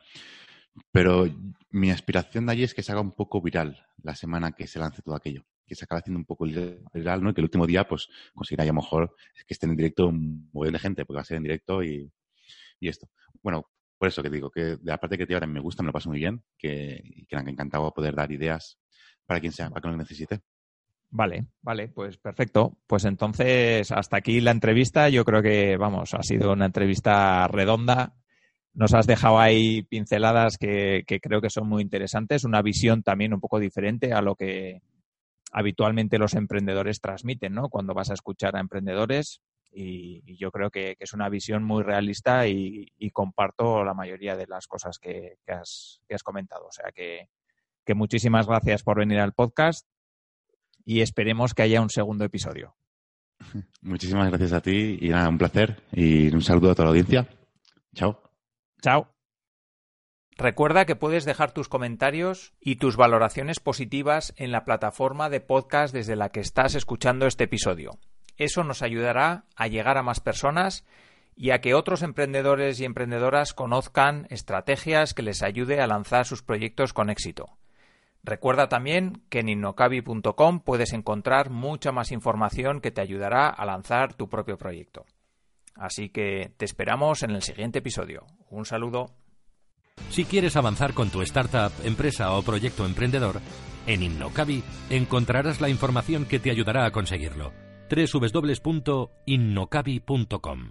Pero mi aspiración de allí es que se haga un poco viral la semana que se lance todo aquello. Que se acabe haciendo un poco viral, ¿no? Y que el último día, pues, conseguirá ya mejor que estén en directo un montón de gente, porque va a ser en directo y, esto. Bueno, por eso que digo, que de la parte creativa me gusta, me lo paso muy bien, que, que encantado poder dar ideas para quien sea, para quien lo necesite. Vale, vale, pues perfecto. Pues entonces, hasta aquí la entrevista. Yo creo que, vamos, ha sido una entrevista redonda. Nos has dejado ahí pinceladas que, creo que son muy interesantes, una visión también un poco diferente a lo que habitualmente los emprendedores transmiten, ¿no? Cuando vas a escuchar a emprendedores. Y, yo creo que, es una visión muy realista y, comparto la mayoría de las cosas que, has, has comentado. O sea que muchísimas gracias por venir al podcast y esperemos que haya un segundo episodio. *laughs* Muchísimas gracias a ti y nada, un placer y un saludo a toda la audiencia. Chao. Chao. Recuerda que puedes dejar tus comentarios y tus valoraciones positivas en la plataforma de podcast desde la que estás escuchando este episodio. Eso nos ayudará a llegar a más personas y a que otros emprendedores y emprendedoras conozcan estrategias que les ayude a lanzar sus proyectos con éxito. Recuerda también que en innocabi.com puedes encontrar mucha más información que te ayudará a lanzar tu propio proyecto. Así que te esperamos en el siguiente episodio. Un saludo. Si quieres avanzar con tu startup, empresa o proyecto emprendedor, en Innocabi encontrarás la información que te ayudará a conseguirlo. www.innocabi.com